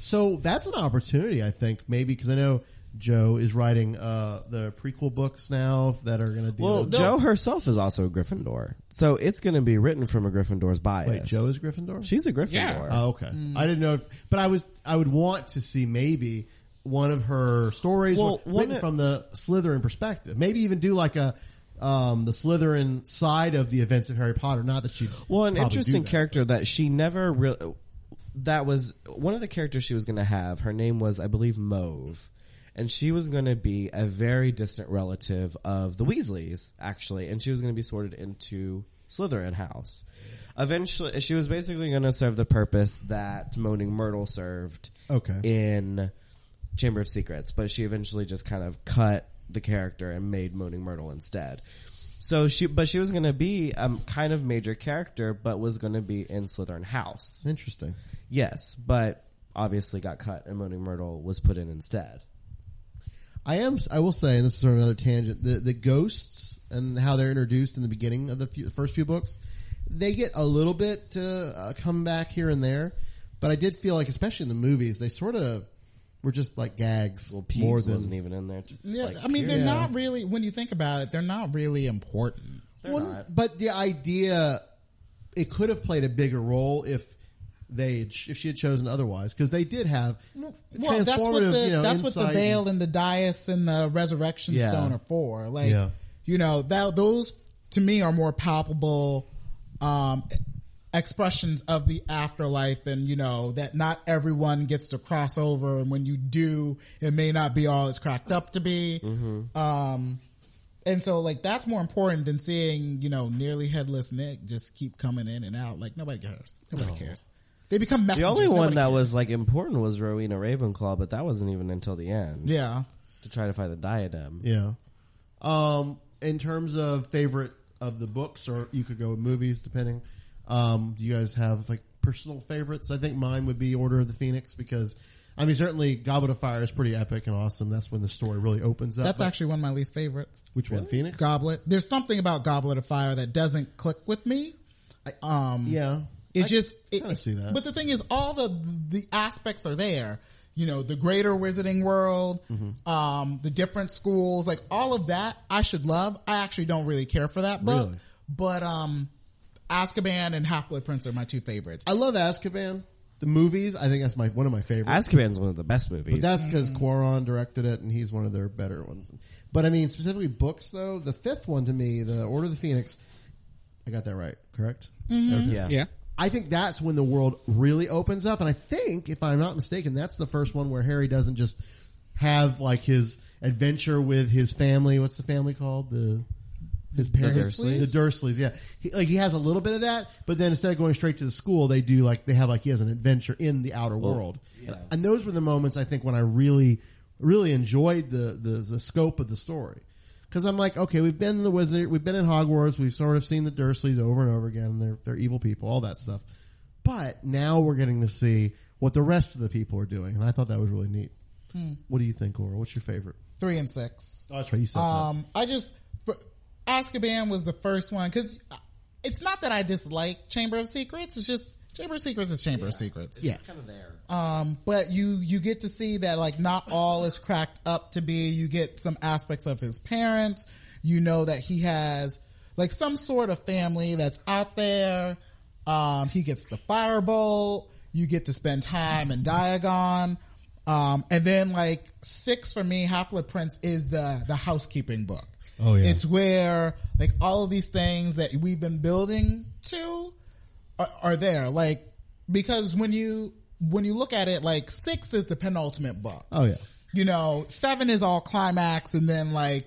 So that's an opportunity, I think, maybe because I know Joe is writing uh, the prequel books now that are going to deal. Well, with Joe herself is also a Gryffindor, so it's going to be written from a Gryffindor's bias. Wait, Joe is Gryffindor. She's a Gryffindor. Oh, okay. I didn't know, if, but I was I would want to see maybe one of her stories Well, written of- from the Slytherin perspective. Maybe even do like a um, the Slytherin side of the events of Harry Potter. Not that she Well, an interesting that. character that she never really. That was one of the characters she was going to have. Her name was, I believe, Mauve. And she was going to be a very distant relative of the Weasleys, actually. And she was going to be sorted into Slytherin house. Eventually, she was basically going to serve the purpose that Moaning Myrtle served Okay. in Chamber of Secrets. But she eventually just kind of cut the character and made Moaning Myrtle instead. So she, but she was going to be a kind of major character, but was going to be in Slytherin House. Interesting. Yes, but obviously got cut, and Moaning Myrtle was put in instead. I am. I will say, and this is sort of another tangent. The the ghosts and how they're introduced in the beginning of the, few, the first few books, they get a little bit uh, uh, come back here and there. But I did feel like, especially in the movies, they sort of were just like gags Well, more than wasn't even in there. yeah, like, I mean they're period. not really. When you think about it, they're not really important. Well, But the idea, it could have played a bigger role if they if she had chosen otherwise because they did have Well, that's what transformative, the you know, that's what the veil and- and the dais and the resurrection Yeah. stone are for. Like, Yeah. you know, that those to me are more palpable um, expressions of the afterlife, and you know that not everyone gets to cross over, and when you do, it may not be all it's cracked up to be. Um, and so, like, that's more important than seeing, you know, nearly headless Nick just keep coming in and out. Like, nobody cares. Nobody cares. They become The messengers. only one Nobody that cares. was like important was Rowena Ravenclaw, but that wasn't even until the end. Yeah. to try to find the diadem. Yeah. Um, in terms of favorite of the books, or you could go with movies, depending. Um, do you guys have like personal favorites? I think mine would be Order of the Phoenix because, I mean, certainly Goblet of Fire is pretty epic and awesome. That's when the story really opens up. That's But- actually one of my least favorites. which one, Phoenix? Goblet. There's something about Goblet of Fire that doesn't click with me. Um, yeah, it I just it, kinda see that. But the thing is, all the the aspects are there. You know, the greater wizarding world, Mm-hmm. um, the different schools, like all of that, I should love. I actually don't really care for that book, Really? but um, Azkaban and Half Blood Prince are my two favorites. I love Azkaban. The movies, I think that's my one of my favorites. Azkaban's one of the best movies. But that's because Cuarón directed it, and he's one of their better ones. But I mean, specifically books, though. The fifth one to me, the Order of the Phoenix, I got that right, correct? Mhm. Everything? Yeah. Yeah. I think that's when the world really opens up, and I think, if I'm not mistaken, that's the first one where Harry doesn't just have like his adventure with his family. What's the family called? The his parents, Dursleys? the Dursleys. Yeah, he, like he has a little bit of that, but then instead of going straight to the school, they do like they have like he has an adventure in the outer world, and those were the moments I think when I really, really enjoyed the the, the scope of the story. Because I'm like, okay, we've been in the wizard, we've been in Hogwarts, we've sort of seen the Dursleys over and over again. They're they're evil people, all that stuff. But now we're getting to see what the rest of the people are doing, and I thought that was really neat. Hmm. What do you think, Cora? What's your favorite? Three and six. Oh, that's right, you said that. Um, I just for, Azkaban was the first one because it's not that I dislike Chamber of Secrets. It's just Chamber of Secrets is Chamber of Secrets. Yeah. kind of there. Um, but you you get to see that like not all is cracked up to be. You get some aspects of his parents. You know that he has like some sort of family that's out there. Um, he gets the firebolt. You get to spend time in Diagon. Um, and then like six for me, Half Blood Prince is the the housekeeping book. Oh, yeah. It's where like all of these things that we've been building to are, are there. Like because when you when you look at it, like six is the penultimate book. Oh yeah, You know, seven is all climax, and then like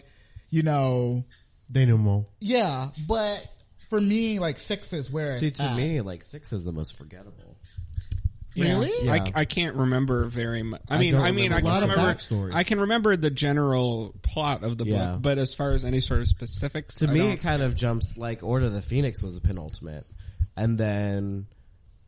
you know, denouement. yeah. But for me, like six is where See, it's to at. me, like six is the most forgettable. Really? Yeah. I, I can't remember very much. I I mean, don't I, mean, I can much. A lot of remember. backstory. I can remember the general plot of the Yeah. book, but as far as any sort of specifics, To I me, don't- it kind of jumps like Order of the Phoenix was a penultimate, and then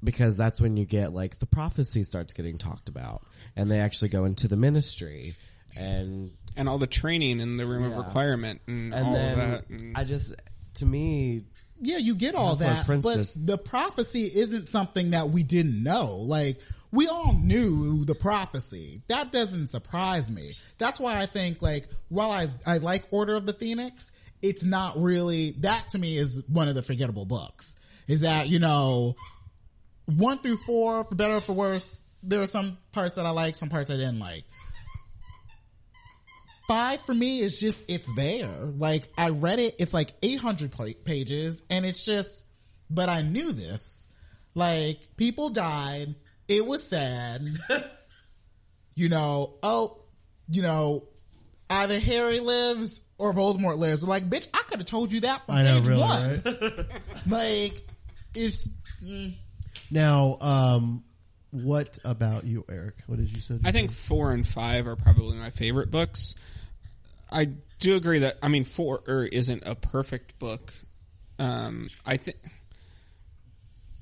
because that's when you get like the prophecy starts getting talked about, and they actually go into the ministry, and and all the training in the room of Yeah. requirement and, and all then of that. and- I just to me Yeah, you get all that, but the prophecy isn't something that we didn't know. Like we all knew the prophecy. That doesn't surprise me. That's why I think like while I I like Order of the Phoenix, it's not really that to me is one of the forgettable books. Is that you know one through four for better or for worse. There are some parts that I like, some parts I didn't like. Five for me is just it's there. Like I read it, it's like 800 pages, and it's just. But I knew this. Like people died. It was sad. *laughs* you know. Oh, you know. Either Harry lives or Voldemort lives. Like, bitch, I could have told you that from I know, page really, one. right? *laughs* like, it's. mm. Now, um, what about you, Eric? What did you say? I think four and five are probably my favorite books. I do agree that I mean four er, isn't a perfect book. Um, I think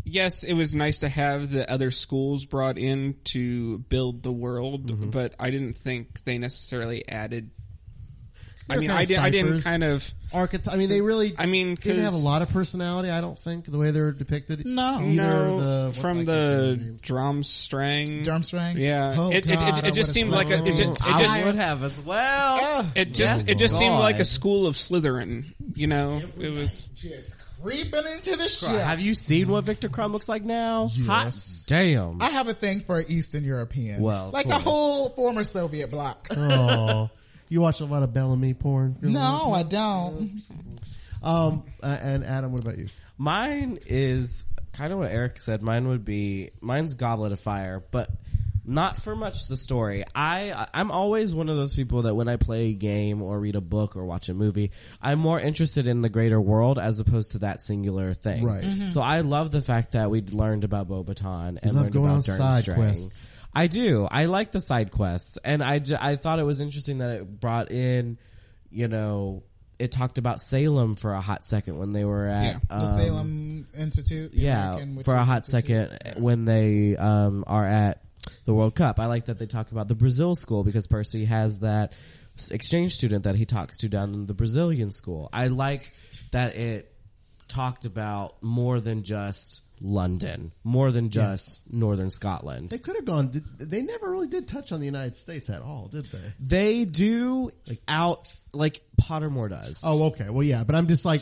yes, it was nice to have the other schools brought in to build the world, Mm-hmm. but I didn't think they necessarily added. I mean, I, did, I didn't kind of. Archety- I mean, they really. I mean, didn't have a lot of personality. I don't think the way they're depicted. No. Either no, the, from the kid's name? Durmstrang. Durmstrang? Yeah, Oh, it, it, God, it, I it just seemed like a. It, loved just- it. it just I would have as well. It just Yes, it just seemed like a school of Slytherin. You know, it was. Just creeping into the shit. Have you seen what Viktor Krum looks like now? Yes. Hot damn. I have a thing for Eastern European. Well, of like the whole former Soviet bloc. *laughs* Oh, you watch a lot of Bellamy porn? Really? no, I don't. Um, uh, and Adam, what about you? Mine is kind of what Eric said. Mine would be mine's Goblet of Fire, but not for much the story. I I'm always one of those people that when I play a game or read a book or watch a movie, I'm more interested in the greater world as opposed to that singular thing. Right. Mhm. So I love the fact that we learned about Beauxbatons and love learned going about on side Durmstrang. quests. I do. I like the side quests, and I I thought it was interesting that it brought in, you know, it talked about Salem for a hot second when they were at Yeah. The um, Salem Institute. the yeah, American for a hot Institute. second when they um, are at the World Cup. I like that they talk about the Brazil school because Percy has that exchange student that he talks to down in the Brazilian school. I like that it talked about more than just London, more than just Northern Scotland. They could have gone. They never really did touch on the United States at all, did they? They do like, out like Pottermore does. Oh, okay. Well, yeah, but I'm just like,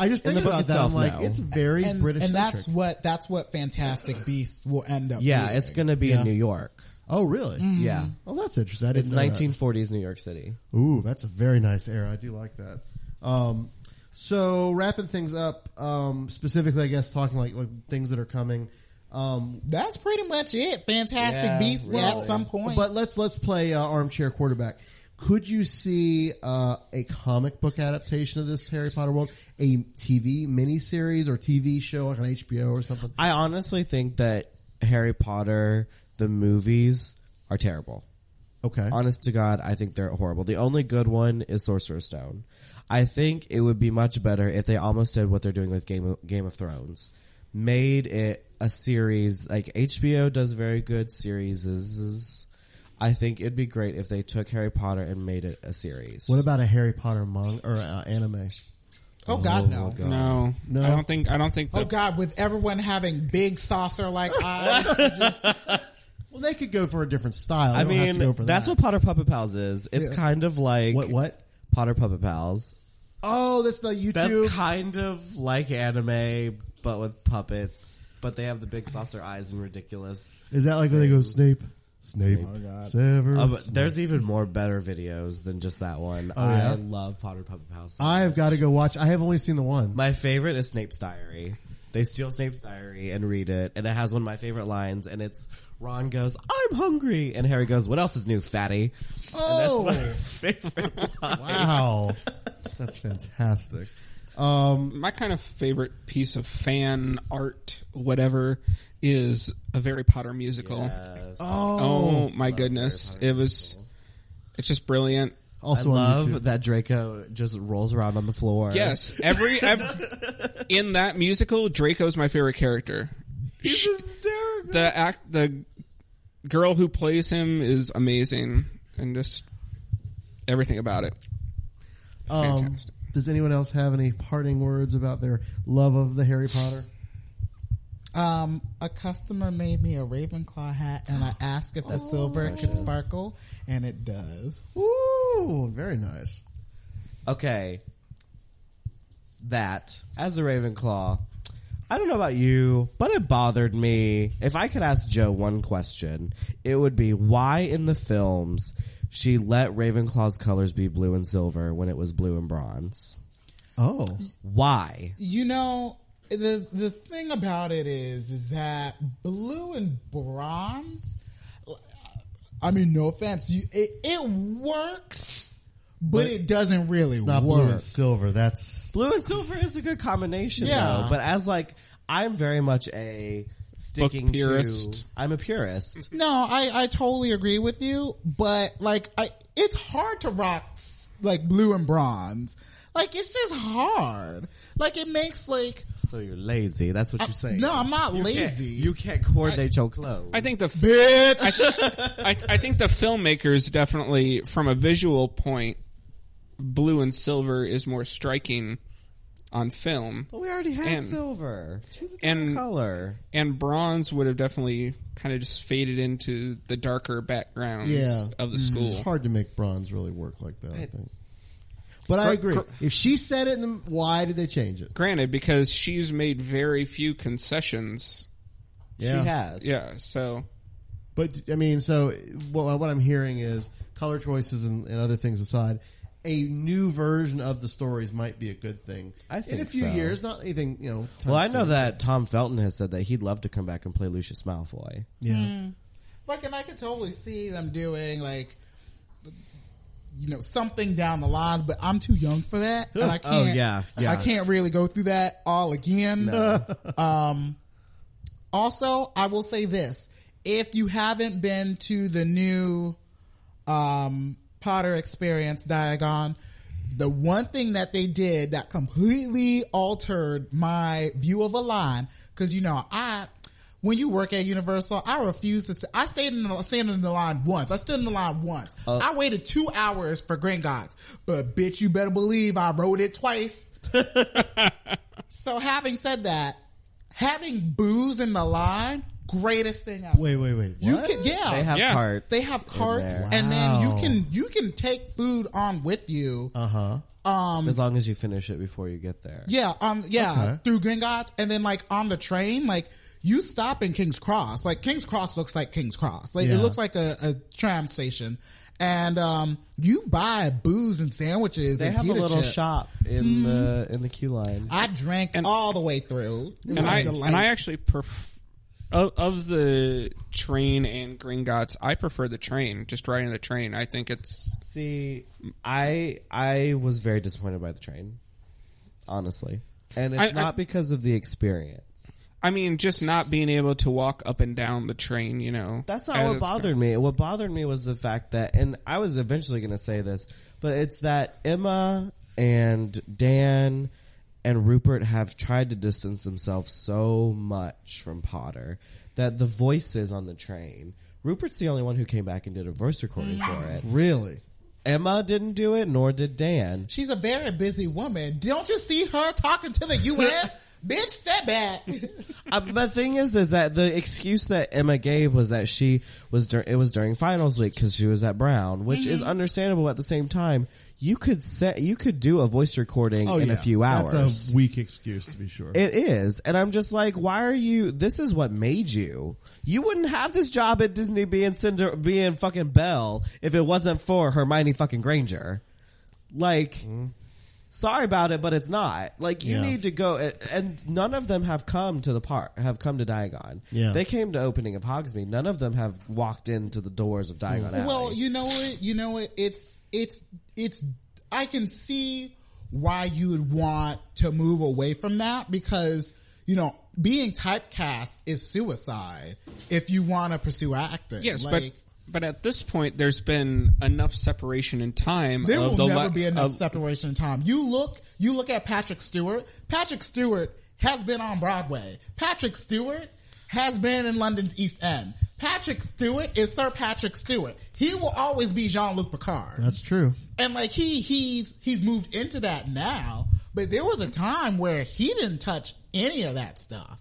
I just think the book about that. I'm like, no. it's very and, British. and that's what that's what Fantastic Beasts will end up. yeah, being. it's going to be Yeah. in New York. Oh, really? Yeah. Oh, that's interesting. I didn't It's know that. 1940s New York City. Ooh, that's a very nice era. I do like that. Um, so wrapping things up, um, specifically, I guess talking like, like things that are coming. Um, That's pretty much it. Fantastic Yeah, Beasts really. at some point. but let's let's play uh, armchair quarterback. Could you see uh, a comic book adaptation of this Harry Potter world, a TV miniseries or TV show like on HBO or something? I honestly think that Harry Potter, the movies, are terrible. Okay, Honest to God, I think they're horrible. The only good one is Sorcerer's Stone. I think it would be much better if they almost did what they're doing with Game of, Game of Thrones. Made it a series, like HBO does very good series. I think it'd be great if they took Harry Potter and made it a series. what about a Harry Potter mong or uh, anime? oh God, no. God. No, No? I don't think. I don't think. Oh The, God, with everyone having big saucer like *laughs* eyes, just, Well, they could go for a different style. I They don't have to go mean, for that's that. what Potter Puppet Pals is. It's Yeah. kind of like What what? Potter Puppet Pals. Oh, that's the YouTube. That's kind of like anime, but with puppets. But they have the big saucer eyes and ridiculous. Is that like when they go Snape, Snape, Severus? Oh, but there's even more better videos than just that one. Oh, yeah? I love Potter Puppet Pals. so I have got to go watch. I have only seen the one. My favorite is Snape's Diary. They steal Snape's diary and read it, and it has one of my favorite lines, and it's Ron goes, "I'm hungry," and Harry goes, "What else is new, fatty?" Oh, and that's my *laughs* favorite line. wow, that's fantastic. Um, my kind of favorite piece of fan art, whatever, is a Harry Potter musical. Oh, my goodness, it was. It's just brilliant. Also I love that Draco just rolls around on the floor. Yes, every, every *laughs* in that musical, Draco's my favorite character. he's hysterical. The act, the girl who plays him is amazing, and just everything about it. is Um, Fantastic. does anyone else have any parting words about their love of the Harry Potter? Um, a customer made me a Ravenclaw hat, and I asked if the silver could sparkle, and it does. Ooh, very nice. Okay. That, as a Ravenclaw, I don't know about you, but it bothered me. If I could ask Joe one question, it would be why in the films she let Ravenclaw's colors be blue and silver when it was blue and bronze. Oh, Why? You know, the the thing about it is, is that blue and bronze. I mean, no offense, you it, it works, but, it doesn't really it's not work. blue and silver. That's Blue and silver is a good combination, Yeah. though. But as like, I'm very much a sticking purist. to. I'm a purist. No, I, I totally agree with you, but like I it's hard to rock like blue and bronze. Like it's just hard. Like it makes like So you're lazy. That's what you're saying. no, I'm not You can't- lazy. You can't coordinate your clothes. I think the bitch. I, I think the filmmakers definitely, from a visual point, blue and silver is more striking on film. But we already had And- silver. Choose a different and- color. And bronze would have definitely kind of just faded into the darker backgrounds yeah of the Mm. school. It's hard to make bronze really work like that. I think. But I agree. If she said it, then why did they change it? Granted, because she's made very few concessions. Yeah. She has. Yeah, so But I mean, so what, what I'm hearing is color choices and, and other things aside, a new version of the stories might be a good thing. I think in think a few so. years, not anything you know. time Well, I know soon. that Tom Felton has said that he'd love to come back and play Lucius Malfoy. Yeah. Hmm. like and I could totally see them doing like you know something down the lines, but I'm too young for that, and I *laughs* can't. Oh, yeah, yeah. I can't really go through that all again. No. *laughs* um, also, I will say this: if you haven't been to the new um, Potter Experience Diagon, the one thing that they did that completely altered my view of a line, because you know, I when you work at Universal, I refuse to. St- I stayed in the stayed in the line once. I stood in the line once. Uh, I waited two hours for Gringotts, but bitch, you better believe I rode it twice. *laughs* so, having said that, having booze in the line, greatest thing ever. Wait, wait, wait. You What? can, yeah, They have Yeah. carts. they have carts, there. and then you can you can take food on with you. Uh huh. Um, as long as you finish it before you get there. yeah, um, yeah, Okay. through Gringotts, and then like on the train, like you stop in King's Cross. Like King's Cross looks like King's Cross. Like Yeah. it looks like a, a tram station, and um, you buy booze and sandwiches. They and have a little chips. shop in the in the queue line. I drank all the way through, and I and I actually prefer of, of the train and Gringotts, I prefer the train. Just riding the train, I think it's See, I I was very disappointed by the train, honestly, and it's I- I- not because of the experience. I mean, just not being able to walk up and down the train, you know. That's not what it's bothered me. What bothered me was the fact that, and I was eventually going to say this, but it's that Emma and Dan and Rupert have tried to distance themselves so much from Potter that the voices on the train. Rupert's the only one who came back and did a voice recording for it. Really? Emma didn't do it, nor did Dan. She's a very busy woman. Don't you see her talking to the UN? *laughs* Bitch, step back. uh, the thing is, is that the excuse that Emma gave was that she was dur- it was during finals week because she was at Brown, which is Mhm. understandable. At the same time, you could set you could do a voice recording Oh, in yeah. a few hours. That's a weak excuse to be sure. It is, and I'm just like, why are you? This is what made you. You wouldn't have this job at Disney being Cinder, being fucking Belle if it wasn't for Hermione fucking Granger. Like, sorry about it, but it's not. Like, you Yeah. need to go, and none of them have come to the park, have come to Diagon. Yeah. they came to opening of Hogsmeade. None of them have walked into the doors of Diagon mm. Alley. Well, you know what? You know what? It's it's it's. I can see why you would want to move away from that because you know being typecast is suicide if you want to pursue acting. Yes, like, but but at this point, there's been enough separation in time. There of will the never la- be enough of- separation in time. You look, you look at Patrick Stewart. Patrick Stewart has been on Broadway. Patrick Stewart has been in London's East End. Patrick Stewart is Sir Patrick Stewart. He will always be Jean-Luc Picard. That's true. And like he he's he's moved into that now, but there was a time where he didn't touch any of that stuff.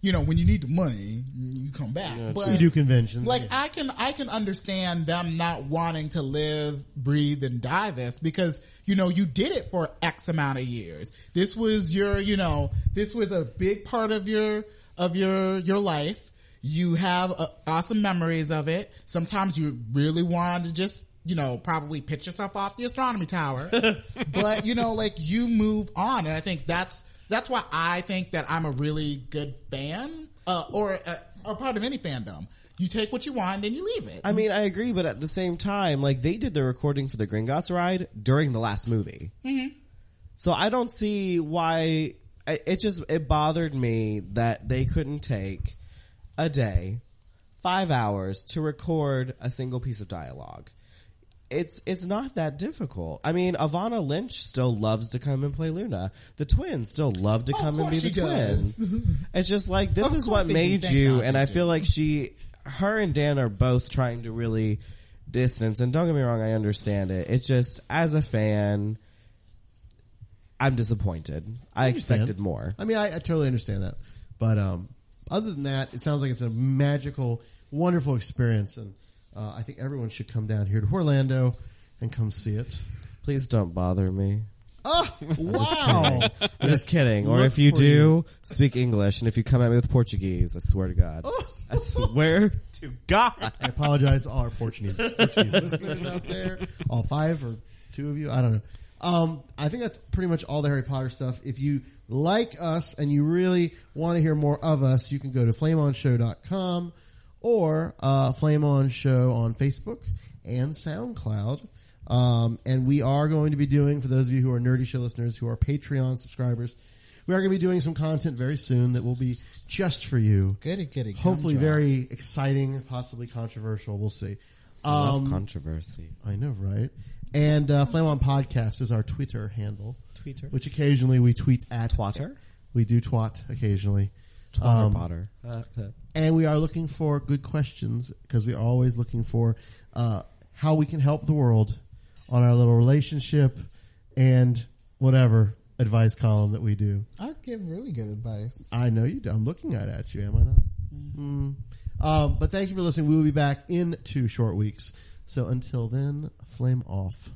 You know, when you need the money, you come back. but you do conventions. like I can I can understand them not wanting to live, breathe, and die this because you know you did it for X amount of years. This was your you know this was a big part of your of your your life. You have uh, awesome memories of it. Sometimes you really want to just you know probably pitch yourself off the astronomy tower, *laughs* but you know like you move on, and I think that's that's why I think that I'm a really good fan uh, or uh, or part of any fandom. You take what you want, then you leave it. I mean, I agree, but at the same time, like they did the recording for the Gringotts ride during the last movie. Mhm. So I don't see why it it just it bothered me that they couldn't take a day, 5 hours to record a single piece of dialogue. It's it's not that difficult. I mean, Evanna Lynch still loves to come and play Luna. The twins still love to come and be the does. twins. *laughs* It's just like this Of is what made you, and I feel like she, her and Dan are both trying to really distance. And don't get me wrong, I understand it. It's just as a fan, I'm disappointed. I, understand. expected more. I mean, I, I totally understand that. But um, other than that, it sounds like it's a magical, wonderful experience, and uh, I think everyone should come down here to Orlando and come see it. Please don't bother me. *laughs* Oh, wow! Just kidding. Or if you do, speak English. And if you come at me with Portuguese, I swear to God. I swear to God. I apologize to all our Portuguese, Portuguese listeners out there, all five or two of you. I don't know. Um, I think that's pretty much all the Harry Potter stuff. If you like us and you really want to hear more of us, you can go to flameonshow.com or uh, Flame On Show on Facebook and SoundCloud. Um, and we are going to be doing, for those of you who are Nerdy Show listeners, who are Patreon subscribers, we are going to be doing some content very soon that will be just for you. Goody, goody, Hopefully, very exciting, possibly controversial. We'll see. I love Um, controversy. I know, right? And uh, Flame On Podcast is our Twitter handle. Twitter. Which occasionally we tweet at. Twatter? We do twat occasionally. Twatter Um, Potter. Uh, and we are looking for good questions because we are always looking for uh, how we can help the world on our little relationship and whatever advice column that we do. I give really good advice. I know you do. I'm looking at, at you, am I not? Mm. Um, but thank you for listening. We will be back in two short weeks. So until then, flame off.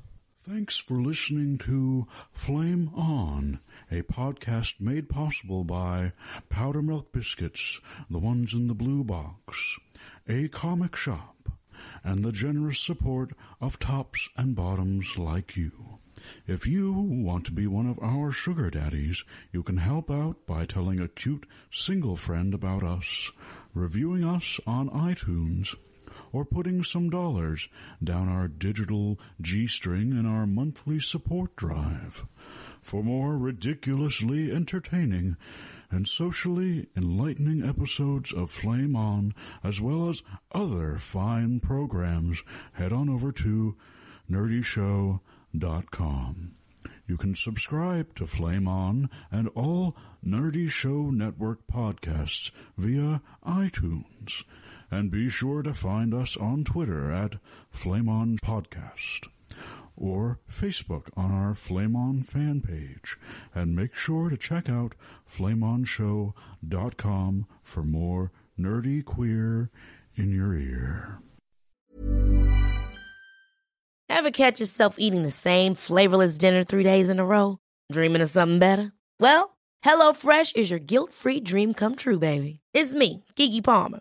Thanks for listening to Flame On, a podcast made possible by Powder Milk Biscuits, the ones in the blue box, a comic shop, and the generous support of tops and bottoms like you. If you want to be one of our sugar daddies, you can help out by telling a cute single friend about us, reviewing us on iTunes, or putting some dollars down our digital G string in our monthly support drive. For more ridiculously entertaining and socially enlightening episodes of Flame On, as well as other fine programs, head on over to nerdyshow.com. You can subscribe to Flame On and all Nerdy Show Network podcasts via iTunes. And be sure to find us on Twitter at Flame On Podcast or Facebook on our Flame On fan page. And make sure to check out flameonshow.com for more nerdy queer in your ear. Ever catch yourself eating the same flavorless dinner three days in a row? Dreaming of something better? Well, HelloFresh is your guilt-free dream come true, baby. It's me, Keke Palmer.